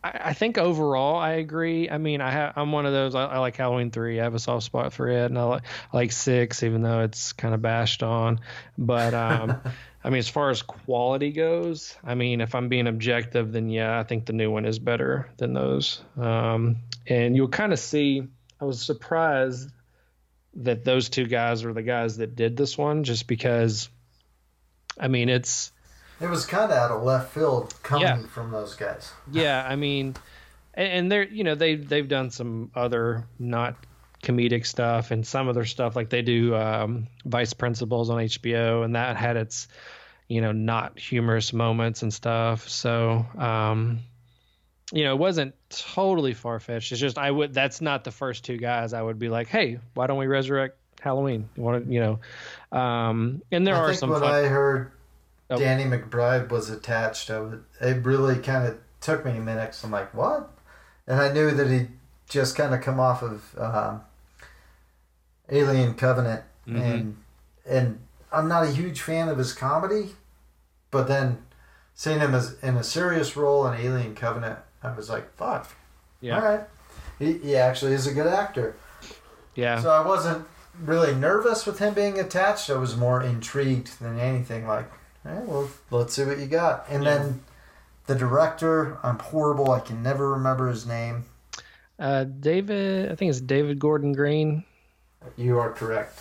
I, I think overall I agree. I mean, I ha- I'm one of those. I, I like Halloween three. I have a soft spot for it, and I like I like six, even though it's kind of bashed on. But um, I mean, as far as quality goes, I mean, if I'm being objective, then yeah, I think the new one is better than those. Um, and you'll kind of see. I was surprised that those two guys were the guys that did this one, just because. I mean, it's It was kind of out of left field coming Yeah. from those guys. yeah i mean and, and they're you know they they've done some other not comedic stuff and some of their stuff like they do um vice principals on hbo and that had its you know not humorous moments and stuff so um you know it wasn't totally far-fetched it's just i would that's not the first two guys i would be like hey why don't we resurrect halloween you want to you know um and there I are some when fun, I heard Oh. Danny McBride was attached, I would, it really kind of took me a minute. 'cause I'm like, what? And I knew that he just kind of come off of um, Alien Covenant, Mhm. and and I'm not a huge fan of his comedy, but then seeing him as in a serious role in Alien Covenant, I was like, fuck, yeah all right. He, he actually is a good actor. yeah So I wasn't really nervous with him being attached. I was more intrigued than anything. Like, eh, well, let's see what you got. And Yeah. then the director, I'm horrible. I can never remember his name. uh david i think it's david gordon green You are correct.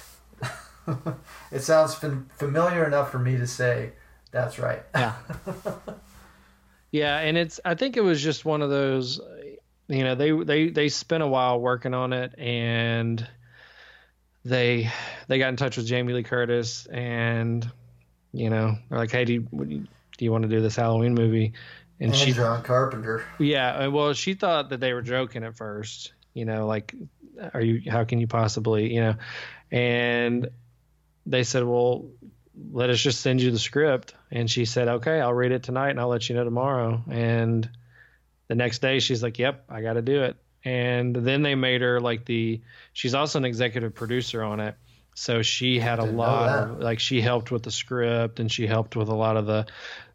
it sounds fam- familiar enough for me to say that's right. Yeah. yeah, and it's I think it was just one of those you know, they they they spent a while working on it and they they got in touch with Jamie Lee Curtis and you know, they're like, "Hey, do you, do you, want to do this Halloween movie?" And And she John Carpenter. yeah, well, she thought that they were joking at first. You know, like, are you? How can you possibly? You know, and they said, well, let us just send you the script. And she said, okay, I'll read it tonight and I'll let you know tomorrow. And the next day, she's like, yep, I got to do it. And then they made her like the. She's also an executive producer on it. So she had a lot of like she helped with the script and she helped with a lot of the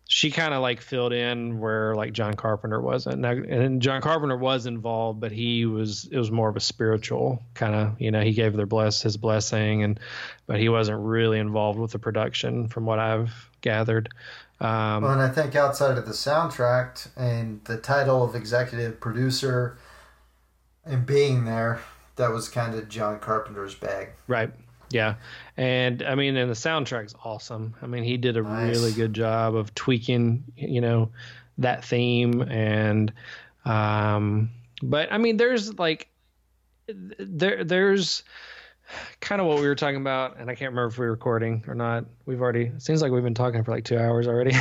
she kind of like filled in where like John Carpenter wasn't. Now, and John Carpenter was involved, but he was it was more of a spiritual kind of you know he gave their bless his blessing and but he wasn't really involved with the production from what I've gathered. Um, Well, and I think outside of the soundtrack and the title of executive producer and being there, that was kind of John Carpenter's bag. Right. Yeah. And I mean, and the soundtrack's awesome. I mean, he did a Nice. really good job of tweaking, you know, that theme and, um, but I mean, there's like, there, there's kind of what we were talking about, and I can't remember if we were recording or not. We've already, it seems like we've been talking for like two hours already.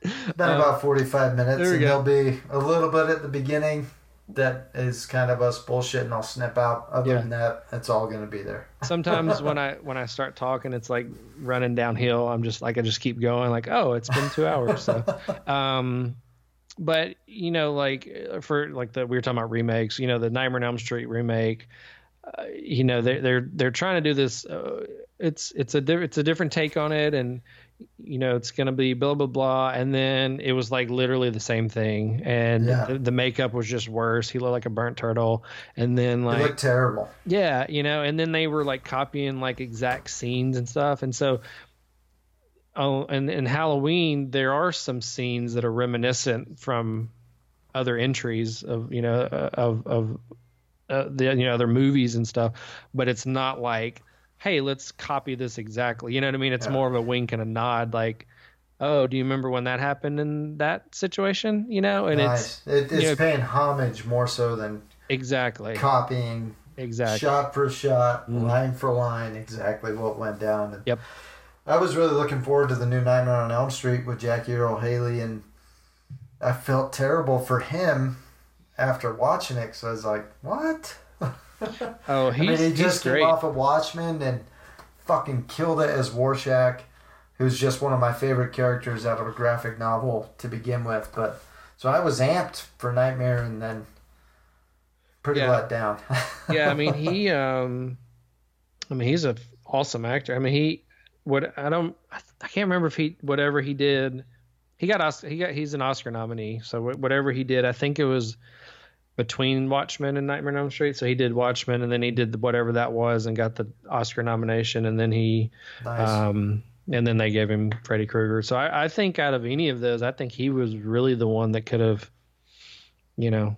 Been about 45 minutes, and go. there'll be a little bit at the beginning that is kind of us bullshit, and I'll snip out. Other Yeah. than that, it's all going to be there. Sometimes when I when I start talking, it's like running downhill. I'm just like I just keep going. Like oh, it's been two hours. So, um, but you know, like uh, for like the we were talking about remakes. You know, the Nightmare on Elm Street remake. Uh, you know, they're they're they're trying to do this. Uh, it's it's a di- it's a different take on it, and you know it's gonna be blah blah blah. And then it was like literally the same thing, and Yeah. the, the makeup was just worse. He looked like a burnt turtle, and then It like looked terrible. yeah, you know, and then they were like copying like exact scenes and stuff, and so. Oh, and in Halloween, there are some scenes that are reminiscent from other entries of you know uh, of of uh, the you know other movies and stuff, but it's not like, hey, let's copy this exactly. You know what I mean? It's Yeah. more of a wink and a nod, like, oh, do you remember when that happened in that situation? You know, and nice. it's It, it's you know- paying homage more so than exactly copying exactly. shot for shot, mm-hmm. line for line, exactly what went down. And Yep. I was really looking forward to the new Nightmare on Elm Street with Jackie Earle Haley, and I felt terrible for him after watching it because I was like, "What?" Oh, I mean, he he's just great. came off of Watchmen and fucking killed it as Rorschach, who's just one of my favorite characters out of a graphic novel to begin with. But so I was amped for Nightmare, and then pretty Yeah. let down. yeah, I mean he um I mean he's a f- awesome actor. I mean he what I don't I, can't remember if he whatever he did he got he got he's an Oscar nominee. So whatever he did, I think it was between Watchmen and Nightmare on Elm Street. So he did Watchmen and then he did whatever that was and got the Oscar nomination and then he nice. um and then they gave him Freddy Krueger. So I, I think out of any of those, I think he was really the one that could have you know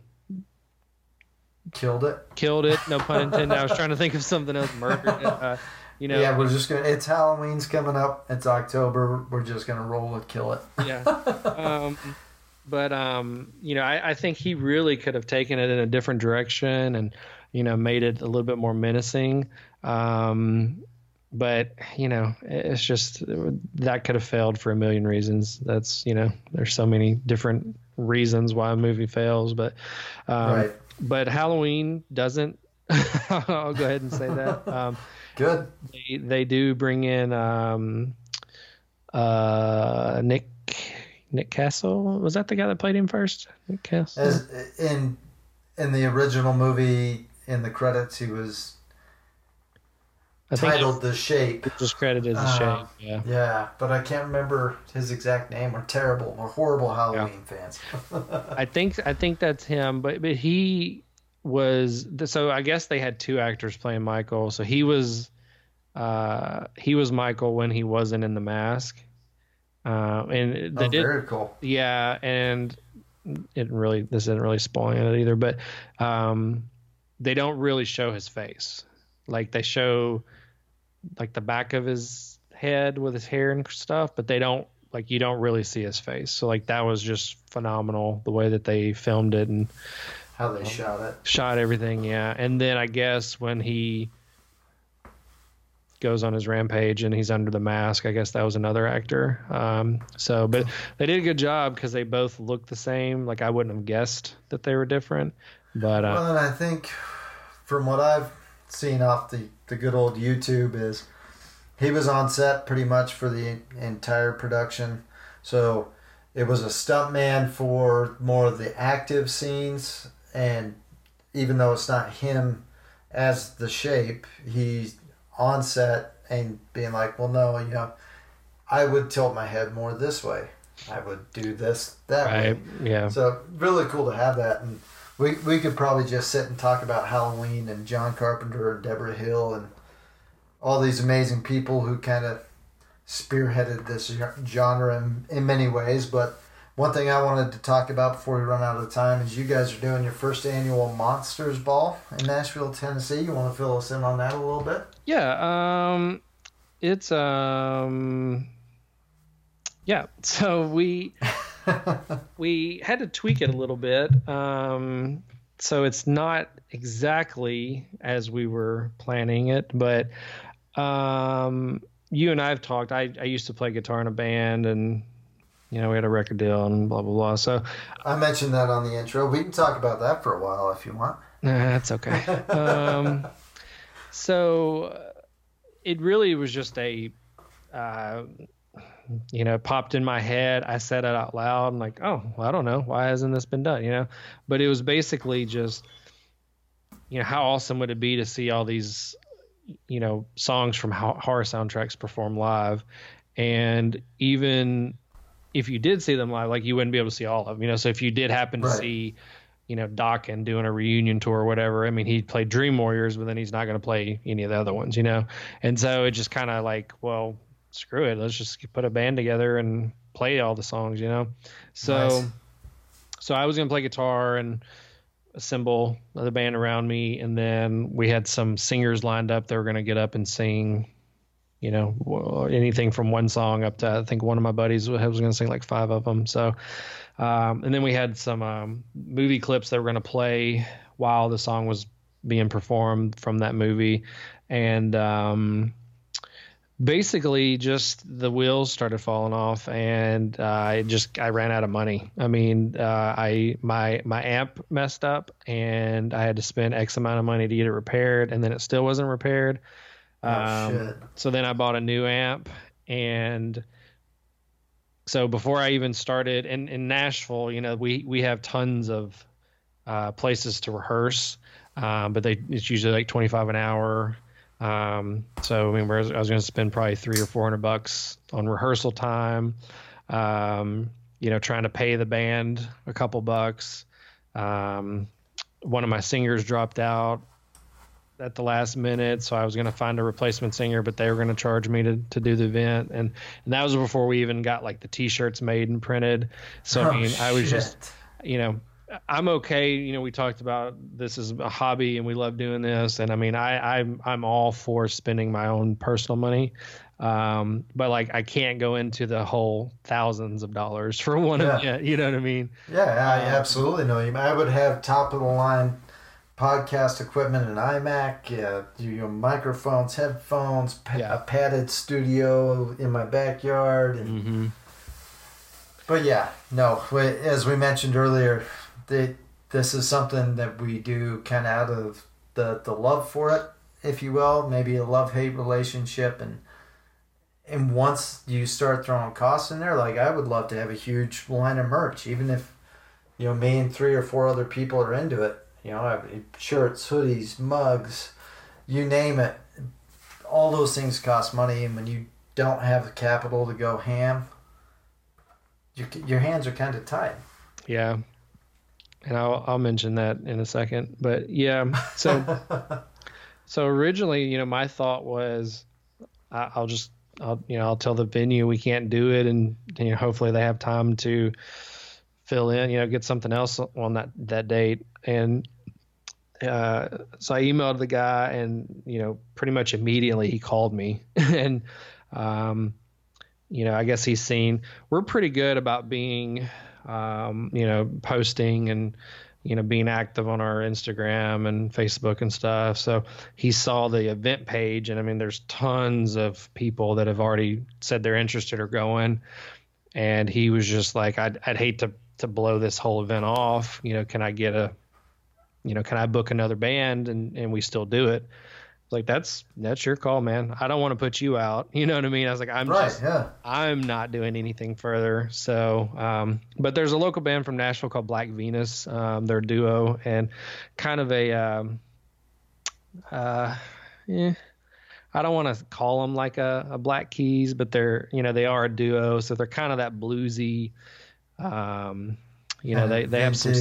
Killed it. killed it. No pun intended. I was trying to think of something else. Murdered it. Uh, you know. yeah, we're just gonna. It's Halloween's coming up. It's October. We're just gonna roll it, kill it. yeah. Um, but um, you know, I, I think he really could have taken it in a different direction and you know made it a little bit more menacing. Um, but you know, it's just that could have failed for a million reasons. That's you know, there's so many different reasons why a movie fails, but um, right. but Halloween doesn't. I'll go ahead and say that. Um, Good. they, they do bring in um, uh, Nick Nick Castle. Was that the guy that played him first? Nick Castle. As in in the original movie, in the credits, he was I think titled "The Shape." just credited as Uh, Shane. Yeah. Yeah, but I can't remember his exact name. We're terrible. We're horrible Halloween fans. I think I think that's him, but but he was so I guess they had two actors playing Michael. So he was uh he was Michael when he wasn't in the mask. Uh, and they oh, did very cool. Yeah, and it really this isn't really spoiling it either, but um, they don't really show his face. Like they show like the back of his head with his hair and stuff, but they don't like you don't really see his face. So like that was just phenomenal the way that they filmed it and How they shot it. shot everything. Yeah, and then I guess when he goes on his rampage and he's under the mask, I guess that was another actor. Um, so, but they did a good job because they both look the same. Like I wouldn't have guessed that they were different, but uh, Well, and I think from what I've seen off the, the good old YouTube is he was on set pretty much for the entire production. So it was a stuntman for more of the active scenes. And even though it's not him as the shape, he's on set and being like, well, no, you know, I would tilt my head more this way. I would do this that way. yeah, So really cool to have that, and we we could probably just sit and talk about Halloween and John Carpenter and Debra Hill and all these amazing people who kind of spearheaded this genre in, in many ways. But one thing I wanted to talk about before we run out of time is you guys are doing your first annual Monsters Ball in Nashville, Tennessee. You want to fill us in on that a little bit? yeah. Um, it's um, yeah. So we we had to tweak it a little bit. Um, so it's not exactly as we were planning it, but um, you and I have talked. I, I used to play guitar in a band, and you know we had a record deal and blah blah blah. So I mentioned that on the intro. We can talk about that for a while if you want. Nah, that's okay. um, so uh, it really was just a, uh, you know, popped in my head. I said it out loud. and like, oh, well, I don't know. Why hasn't this been done? You know, but it was basically just, you know, how awesome would it be to see all these, you know, songs from horror soundtracks perform live, and even if you did see them live, like you wouldn't be able to see all of them. You know, so if you did happen to Right. see you know, Dokken doing a reunion tour or whatever. I mean, he played Dream Warriors, but then he's not going to play any of the other ones, you know? And so it just kind of like, well, screw it. Let's just put a band together and play all the songs, you know? So, Nice. so I was going to play guitar and assemble the band around me. And then we had some singers lined up that were going to get up and sing, you know, anything from one song up to, I think one of my buddies was going to sing like five of them. So, um, and then we had some um, movie clips that were going to play while the song was being performed from that movie, and um, basically just the wheels started falling off and uh, I just I ran out of money. I mean, uh, I my my amp messed up and I had to spend X amount of money to get it repaired, and then it still wasn't repaired. Oh, Um, shit. so then I bought a new amp and so before I even started in, in Nashville, you know, we, we have tons of uh, places to rehearse, um, but they it's usually like 25 an hour. Um, so I mean, I was going to spend probably three or 400 bucks on rehearsal time, um, you know, trying to pay the band a couple bucks. Um, one of my singers dropped out at the last minute, so I was going to find a replacement singer, but they were going to charge me to, to do the event, and and that was before we even got like the T-shirts made and printed. So I Oh, mean, I was just you know, I'm okay. You know, we talked about this is a hobby and we love doing this, and I mean, I I'm I'm all for spending my own personal money. Um, but like I can't go into the whole thousands of dollars for one Yeah. event. You know what I mean? Yeah, I Um, absolutely know you. I would have top of the line podcast equipment, an iMac, uh, you know, microphones, headphones, pa- Yeah. a padded studio in my backyard, and Mm-hmm. But yeah, no. As we mentioned earlier, the, this is something that we do kind of out of the the love for it, if you will, maybe a love hate relationship, and and once you start throwing costs in there, like I would love to have a huge line of merch, even if you know me and three or four other people are into it. You know, shirts, hoodies, mugs, you name it. All those things cost money, and when you don't have the capital to go ham, your your hands are kind of tied. Yeah. And I'll I'll mention that in a second. But yeah, so so originally, you know, my thought was I, I'll just I'll you know I'll tell the venue we can't do it, and you know hopefully they have time to fill in, you know, get something else on that that date. And uh, so I emailed the guy, and you know, pretty much immediately he called me, and um, you know, I guess he's seen we're pretty good about being, um, you know, posting and you know being active on our Instagram and Facebook and stuff. So he saw the event page, and I mean, there's tons of people that have already said they're interested or going, and he was just like, I'd I'd hate to to blow this whole event off. You know, can I get a, you know, can I book another band and and we still do it? Like that's that's your call, man. I don't want to put you out. You know what I mean? I was like, I'm right? just Yeah. I'm not doing anything further. So, um, but there's a local band from Nashville called Black Venus. Um, they're a duo and kind of a, um, uh, yeah, I don't want to call them like a, a Black Keys, but they're, you know, they are a duo. So they're kind of that bluesy, um, you know, they, they have some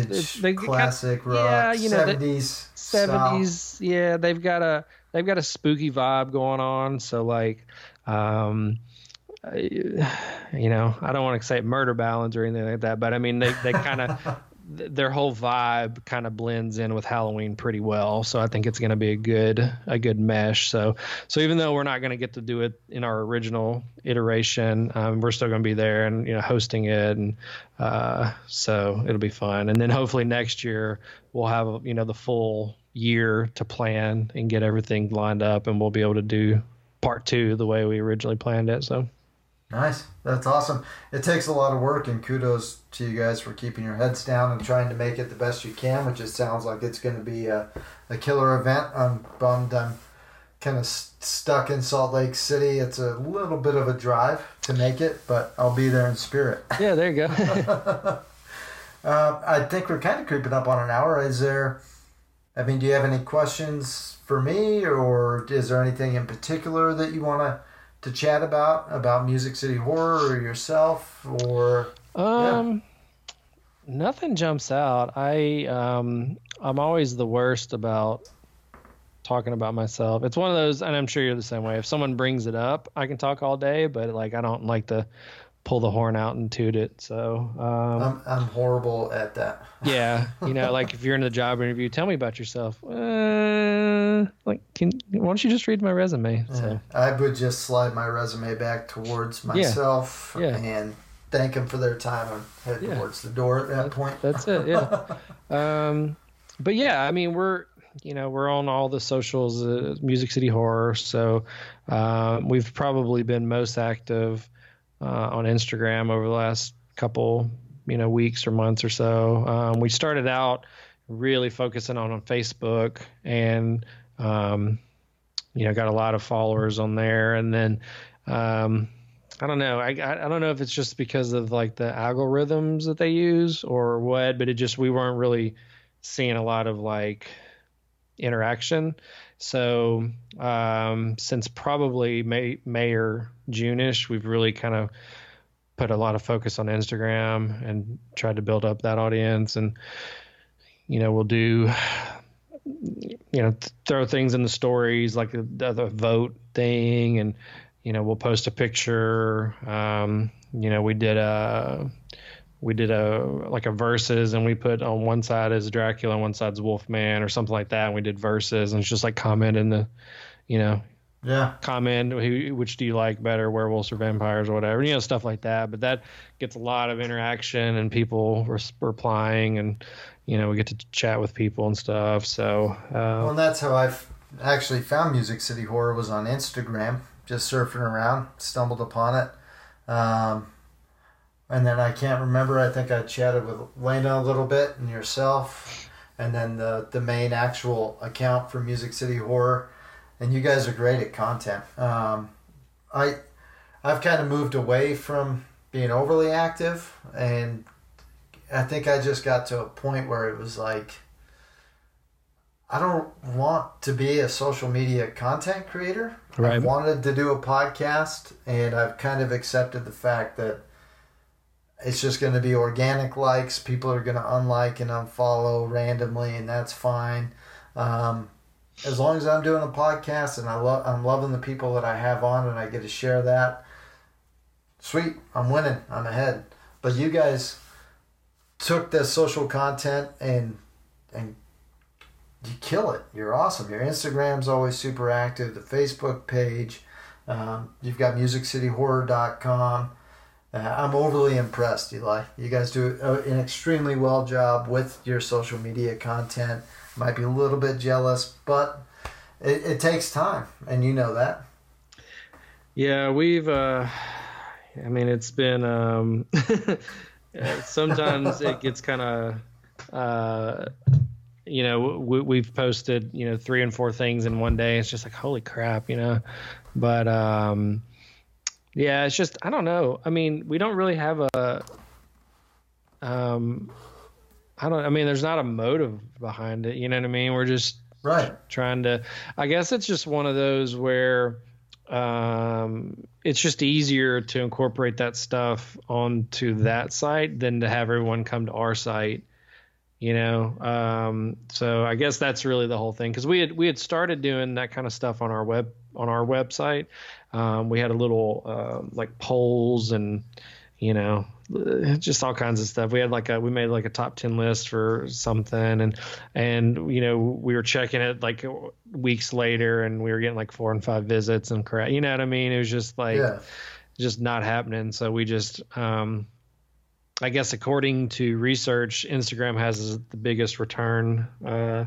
they, classic rock, yeah, you know, they- seventies, seventies. Yeah, they've got a they've got a spooky vibe going on. So like, um, you know, I don't want to say murder ballads or anything like that, but I mean they they kind of their whole vibe kind of blends in with Halloween pretty well. So I think it's going to be a good a good mesh. So so even though we're not going to get to do it in our original iteration, um, we're still going to be there and you know hosting it, and uh, so it'll be fun. And then hopefully next year we'll have you know the full year to plan and get everything lined up, and we'll be able to do part two the way we originally planned it. So Nice. That's awesome. It takes a lot of work, and kudos to you guys for keeping your heads down and trying to make it the best you can, which it sounds like it's going to be a, a killer event. I'm bummed I'm kind of st- stuck in Salt Lake City. It's a little bit of a drive to make it, but I'll be there in spirit. yeah, there you go. Uh, I think we're kind of creeping up on an hour. Is there, I mean, do you have any questions for me, or is there anything in particular that you want to to chat about about Music City Horror or yourself, or Um, nothing jumps out. I um, I'm always the worst about talking about myself. It's one of those, and I'm sure you're the same way. If someone brings it up, I can talk all day, but like I don't like to pull the horn out and toot it. So um, I'm I'm horrible at that. yeah, you know, like if you're in a job interview, tell me about yourself. Uh, like, can why don't you just read my resume? So I would just slide my resume back towards myself Yeah. yeah. and thank them for their time and head Yeah. towards the door at that point. That's it. Yeah. um, but yeah, I mean, we're you know, we're on all the socials, uh, Music City Horror. So um, we've probably been most active uh, on Instagram over the last couple, you know, weeks or months or so. Um, we started out really focusing on on Facebook and um, you know got a lot of followers on there. And then um, I don't know. I, I don't know if it's just because of like the algorithms that they use or what but it just we weren't really seeing a lot of like interaction so um, since probably May May or Juneish we've really kind of put a lot of focus on Instagram and tried to build up that audience and you know we'll do you know throw things in the stories like the, the vote thing and you know we'll post a picture. Um, you know we did a we did a like a verses and we put on one side as Dracula and one side's Wolfman or something like that. And we did verses and it's just like comment in the you know yeah. comment who, which do you like better werewolves or vampires or whatever you know stuff like that. But that gets a lot of interaction and people replying and you know we get to chat with people and stuff. So uh, well and that's how i've actually found music city horror was on instagram just surfing around stumbled upon it. Um, and then i can't remember i think i chatted with lena a little bit and yourself and then the, the main actual account for music city horror and you guys are great at content um, i i've kind of moved away from being overly active and I think I just got to a point where it was like, I don't want to be a social media content creator. Right. I wanted to do a podcast, and I've kind of accepted the fact that it's just going to be organic likes. People are going to unlike and unfollow randomly, and that's fine. Um, as long as I'm doing a podcast and I love, I'm loving the people that I have on, and I get to share that. Sweet, I'm winning. I'm ahead. But you guys took the social content and and you kill it. You're awesome. Your Instagram's always super active. The Facebook page. Um, you've got MusicCityHorror.com. Uh, I'm overly impressed, Eli. You guys do an extremely well job with your social media content. Might be a little bit jealous, but it, it takes time, and you know that. Yeah, we've. Uh, I mean, it's been. Um, sometimes it gets kind of, uh, you know, we, we've posted, you know, three and four things in one day. It's just like, holy crap, you know. But um, yeah, it's just I don't know. I mean, we don't really have a. Um, I don't. I mean, there's not a motive behind it. You know what I mean? We're just right trying to. I guess it's just one of those where um, it's just easier to incorporate that stuff onto that site than to have everyone come to our site you know um, so i guess that's really the whole thing because we had we had started doing that kind of stuff on our web on our website um, we had a little uh, like polls and you know just all kinds of stuff. We had like a we made like a top ten list for something, and and you know we were checking it like weeks later, and we were getting like four and five visits and correct. You know what I mean? It was just like yeah. just not happening. So we just um, I guess according to research, Instagram has the biggest return. Uh,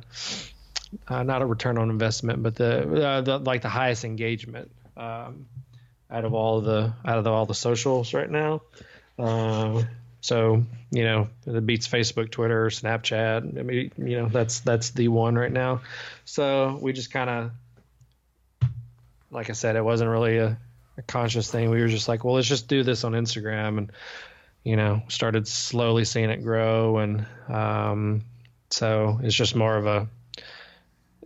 uh, not a return on investment, but the, uh, the like the highest engagement um, out of all the out of the, all the socials right now. Uh, so you know it beats Facebook, Twitter, Snapchat. I mean, you know that's that's the one right now. So we just kind of, like I said, it wasn't really a, a, conscious thing. We were just like, well, let's just do this on Instagram, and you know, started slowly seeing it grow, and um, so it's just more of a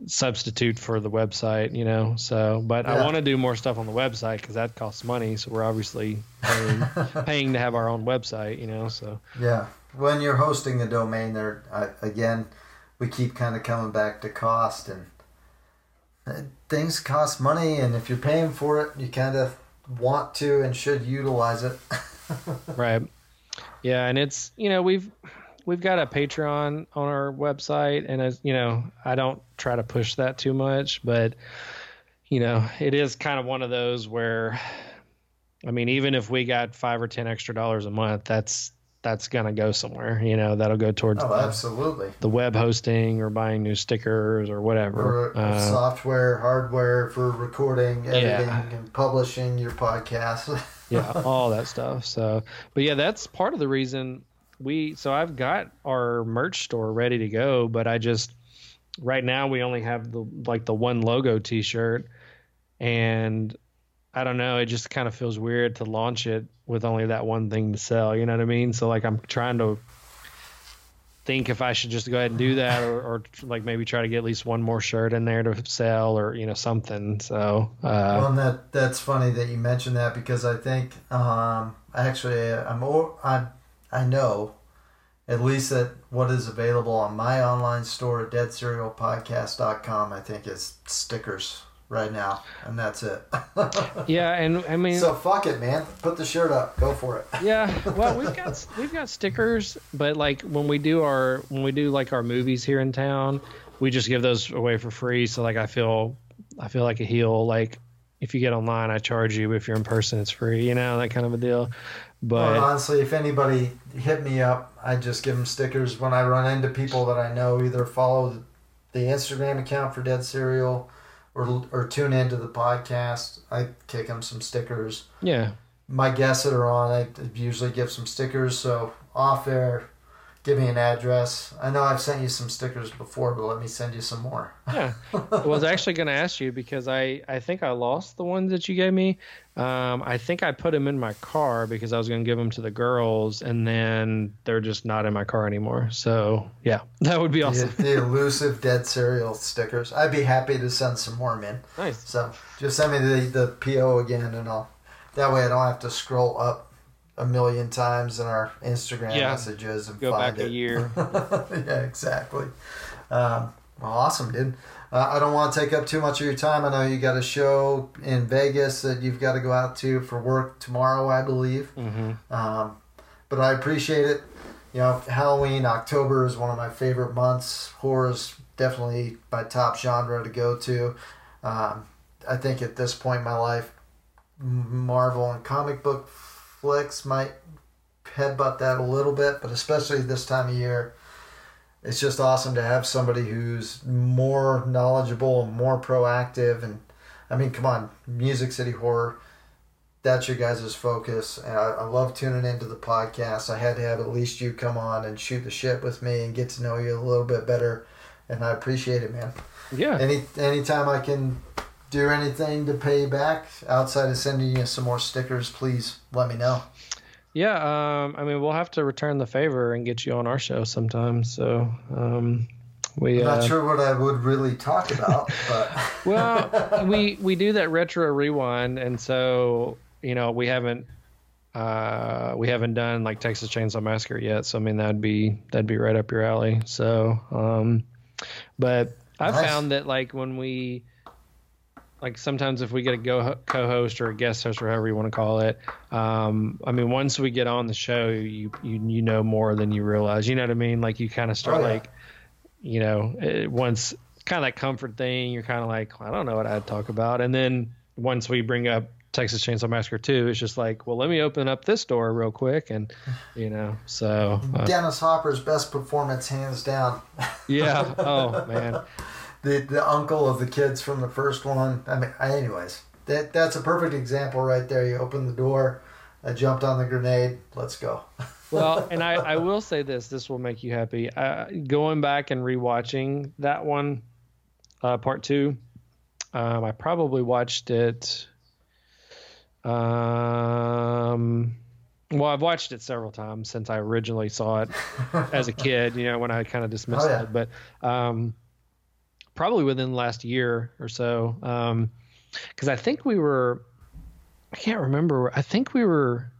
substitute for the website, you know. So, but yeah. I want to do more stuff on the website because that costs money. So we're obviously paying, paying to have our own website, you know. So yeah, when you're hosting the domain, there again, we keep kind of coming back to cost and uh, things cost money, and if you're paying for it, you kind of want to and should utilize it. right. Yeah, and it's you know we've we've got a Patreon on our website, and as you know, I don't try to push that too much, but you know, it is kind of one of those where, I mean, even if we got five or ten extra dollars a month, that's that's gonna go somewhere. You know, that'll go towards Oh, the, absolutely. the web hosting or buying new stickers or whatever. Or Uh, software, hardware for recording, editing, Yeah. and publishing your podcast. yeah, all that stuff. So, but yeah, that's part of the reason we. So I've got our merch store ready to go, but I just right now we only have the like the one logo T-shirt, and I don't know. It just kind of feels weird to launch it with only that one thing to sell. You know what I mean? So like I'm trying to think if I should just go ahead and do that, or, or like maybe try to get at least one more shirt in there to sell, or you know something. So uh, well, that that's funny that you mentioned that because I think um, actually I'm o- I know at least that what is available on my online store at deadcerealpodcast.com I think is stickers right now and that's it. yeah, and I mean. so fuck it, man. Put the shirt up. Go for it. yeah well we've got we've got stickers but like when we do our when we do like our movies here in town we just give those away for free so like i feel i feel like a heel like if you get online i charge you if you're in person it's free you know that kind of a deal but Well, honestly, if anybody hit me up, I just give them stickers when I run into people that I know either follow the Instagram account for Dead Cereal or or tune into the podcast. I kick them some stickers. yeah My guests that are on, I usually give some stickers. So off air, give me an address. I know I've sent you some stickers before, but let me send you some more. yeah i was actually going to ask you because i i think i lost the ones that you gave me um i think i put them in my car because i was going to give them to the girls and then they're just not in my car anymore so yeah that would be The, awesome the elusive Dead Cereal stickers. I'd be happy to send some more, man. nice So just send me the, the PO again, and I'll. That way, I don't have to scroll up a million times in our Instagram Yeah. messages and go find back it. a year yeah, exactly. Um, well, awesome, dude. Uh, I don't want to take up too much of your time. I know you got a show in Vegas that you've got to go out to for work tomorrow, I believe. hmm Um, but I appreciate it. You know, Halloween, October is one of my favorite months. Horror is definitely my top genre to go to. Um, I think at this point in my life, Marvel and comic book flicks might headbutt that a little bit, but especially this time of year, it's just awesome to have somebody who's more knowledgeable and more proactive. And I mean, come on, Music City Horror that's your guys' focus. And I, I love tuning into the podcast. I had to have at least you come on and shoot the shit with me and get to know you a little bit better. And I appreciate it, man. yeah Any anytime I can do anything to pay back outside of sending you some more stickers, please let me know. Yeah, um, I mean, we'll have to return the favor and get you on our show sometime. So, um, we I'm uh, not sure what I would really talk about, but well, we we do that retro rewind, and so you know we haven't uh, we haven't done like Texas Chainsaw Massacre yet. So I mean that'd be that'd be right up your alley. So, um, but I've Nice. found that like when we like sometimes if we get a go co-host or a guest host or however you want to call it um i mean once we get on the show you you, you know more than you realize you know what i mean like you kind of start Oh, yeah. like you know it, once kind of that comfort thing you're kind of like i don't know what i'd talk about and then once we bring up texas chainsaw massacre 2 it's just like well let me open up this door real quick and you know so uh, Dennis Hopper's best performance, hands down. yeah oh man the the uncle of the kids from the first one. I mean, anyways, that that's a perfect example right there. You open the door, I jumped on the grenade. Let's go. well, and I, I will say this: this will make you happy. Uh, going back and rewatching that one, uh, part two, um, I probably watched it. Um, well, I've watched it several times since I originally saw it as a kid. You know, when I kind of dismissed Oh, yeah. it, but um, probably within the last year or so. Um, because I think we were, I can't remember. I think we were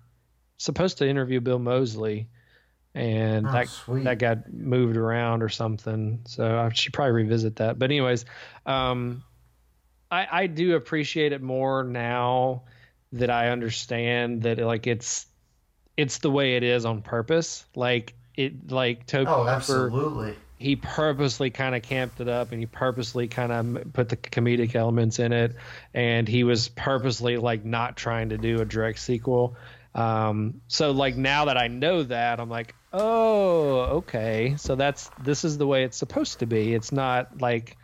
supposed to interview Bill Moseley, and Oh, that sweet. that got moved around or something. So I should probably revisit that. But anyways, um, I I do appreciate it more now that I understand that like it's it's the way it is on purpose. Like it like Toby Oh, absolutely. He purposely kind of camped it up and he purposely kind of put the comedic elements in it and he was purposely like not trying to do a direct sequel Um, so like now that I know that, I'm like, oh, okay. So that's this is the way it's supposed to be. It's not like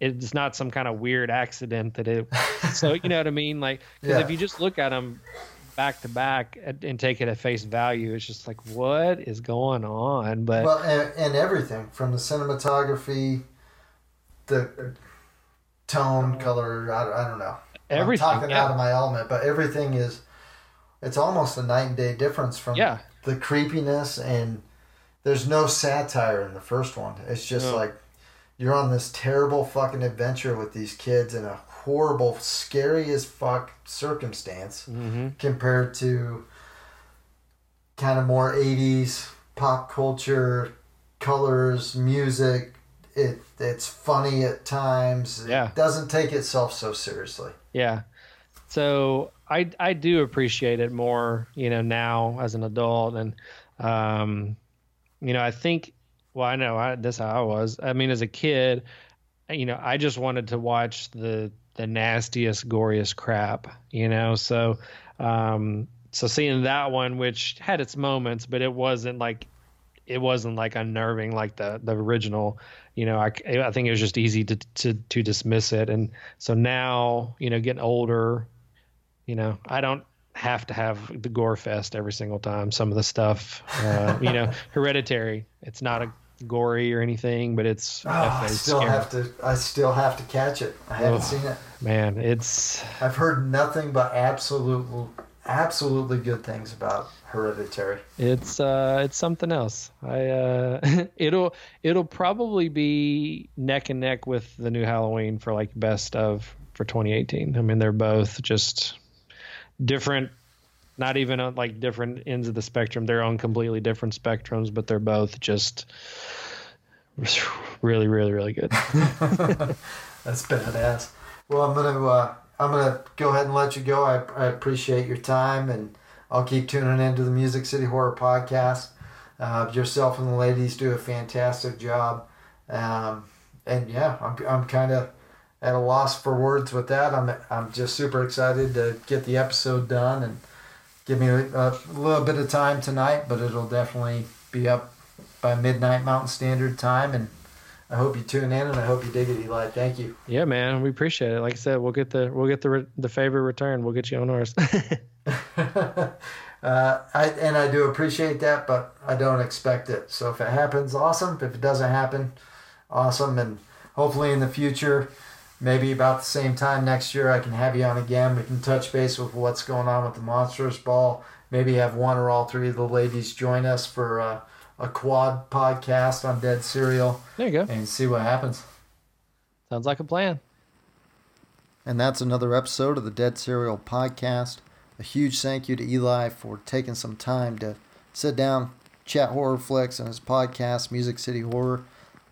it's not some kind of weird accident that it. so you know what I mean? Like, because Yeah. if you just look at them back to back and, take it at face value, it's just like, what is going on? But Well, and, and everything from the cinematography, the tone, color. I, I don't know. everything, I'm talking yeah. out of my element, but everything is. It's almost a night and day difference from Yeah. the creepiness and there's no satire in the first one. It's just No. like you're on this terrible fucking adventure with these kids in a horrible, scary as fuck circumstance hmm compared to kind of more 80s pop culture, colors, music. It it's funny at times. Yeah. It doesn't take itself so seriously. Yeah. So I I do appreciate it more, you know, now as an adult and um you know, I think well, I know I that's how I was. I mean, as a kid, you know, I just wanted to watch the the nastiest, goriest crap, you know. So um so seeing that one which had its moments, but it wasn't like it wasn't like unnerving like the the original you know? I, I think it was just easy to, to to dismiss it. And so now you know getting older you know i don't have to have the gore fest every single time some of the stuff uh, you know hereditary. It's not a gory or anything but it's Oh, I still scary. have to. I still have to catch it. I haven't Ugh. seen it. man it's I've heard nothing but absolutely, absolutely good things about Hereditary. It's uh it's something else. I uh it'll it'll probably be neck and neck with the new Halloween for like best of for 2018. I mean they're both just different not even on like different ends of the spectrum. They're on completely different spectrums, but they're both just really really really good. That's badass. Well, I'm gonna uh, I'm gonna go ahead and let you go. I, I appreciate your time, and I'll keep tuning into the Music City Horror Podcast. Uh, yourself and the ladies do a fantastic job, um, and yeah, I'm I'm kind of at a loss for words with that. I'm I'm just super excited to get the episode done and give me a, a little bit of time tonight, but it'll definitely be up by midnight Mountain Standard Time and. I hope you tune in, and I hope you dig it, Eli. Thank you. yeah, man, we appreciate it. Like I said, we'll get the we'll get the re- the favor return. We'll get you on ours. uh, I and I do appreciate that, but I don't expect it. So if it happens, awesome. If it doesn't happen, awesome. And hopefully in the future, maybe about the same time next year, I can have you on again. We can touch base with what's going on with the Monsters Ball. Maybe have one or all three of the ladies join us for uh, a quad podcast on Dead Cereal there you go. and see what happens. Sounds like a plan. And that's another episode of the Dead Cereal Podcast. A huge thank you to Eli for taking some time to sit down, chat horror flicks and his podcast, Music City Horror.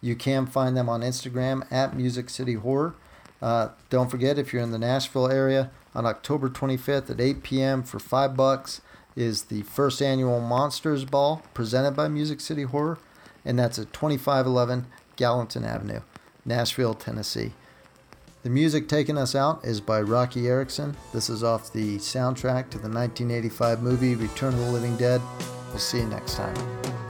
You can find them on Instagram at Music City Horror. Uh, don't forget, if you're in the Nashville area, on October 25th at 8 p.m. for five bucks is the first annual Monsters Ball presented by Music City Horror, and that's at 2511 Gallatin Avenue, Nashville, Tennessee. The music taking us out is by Roky Erickson. This is off the soundtrack to the 1985 movie Return of the Living Dead. We'll see you next time.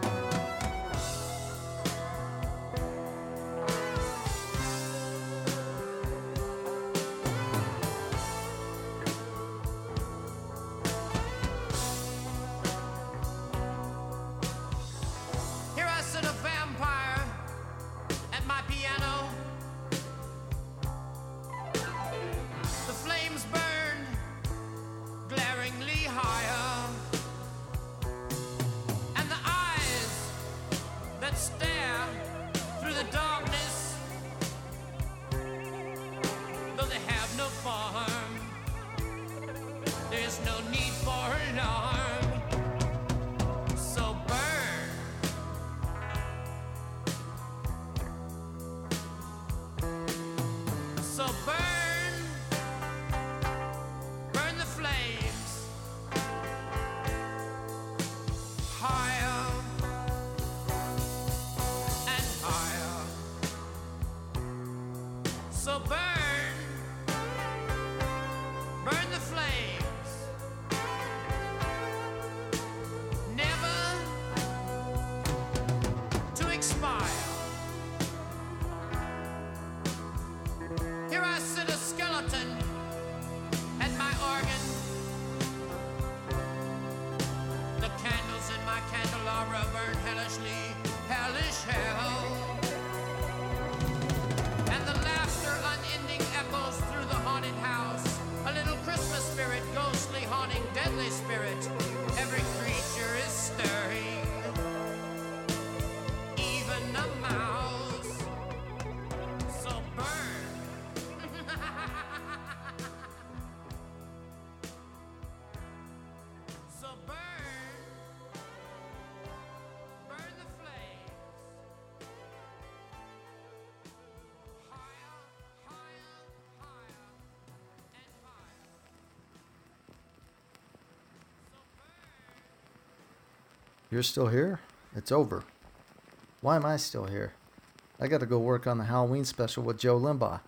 You're still here? It's over. Why am I still here? I gotta go work on the Halloween special with Joe Limbaugh.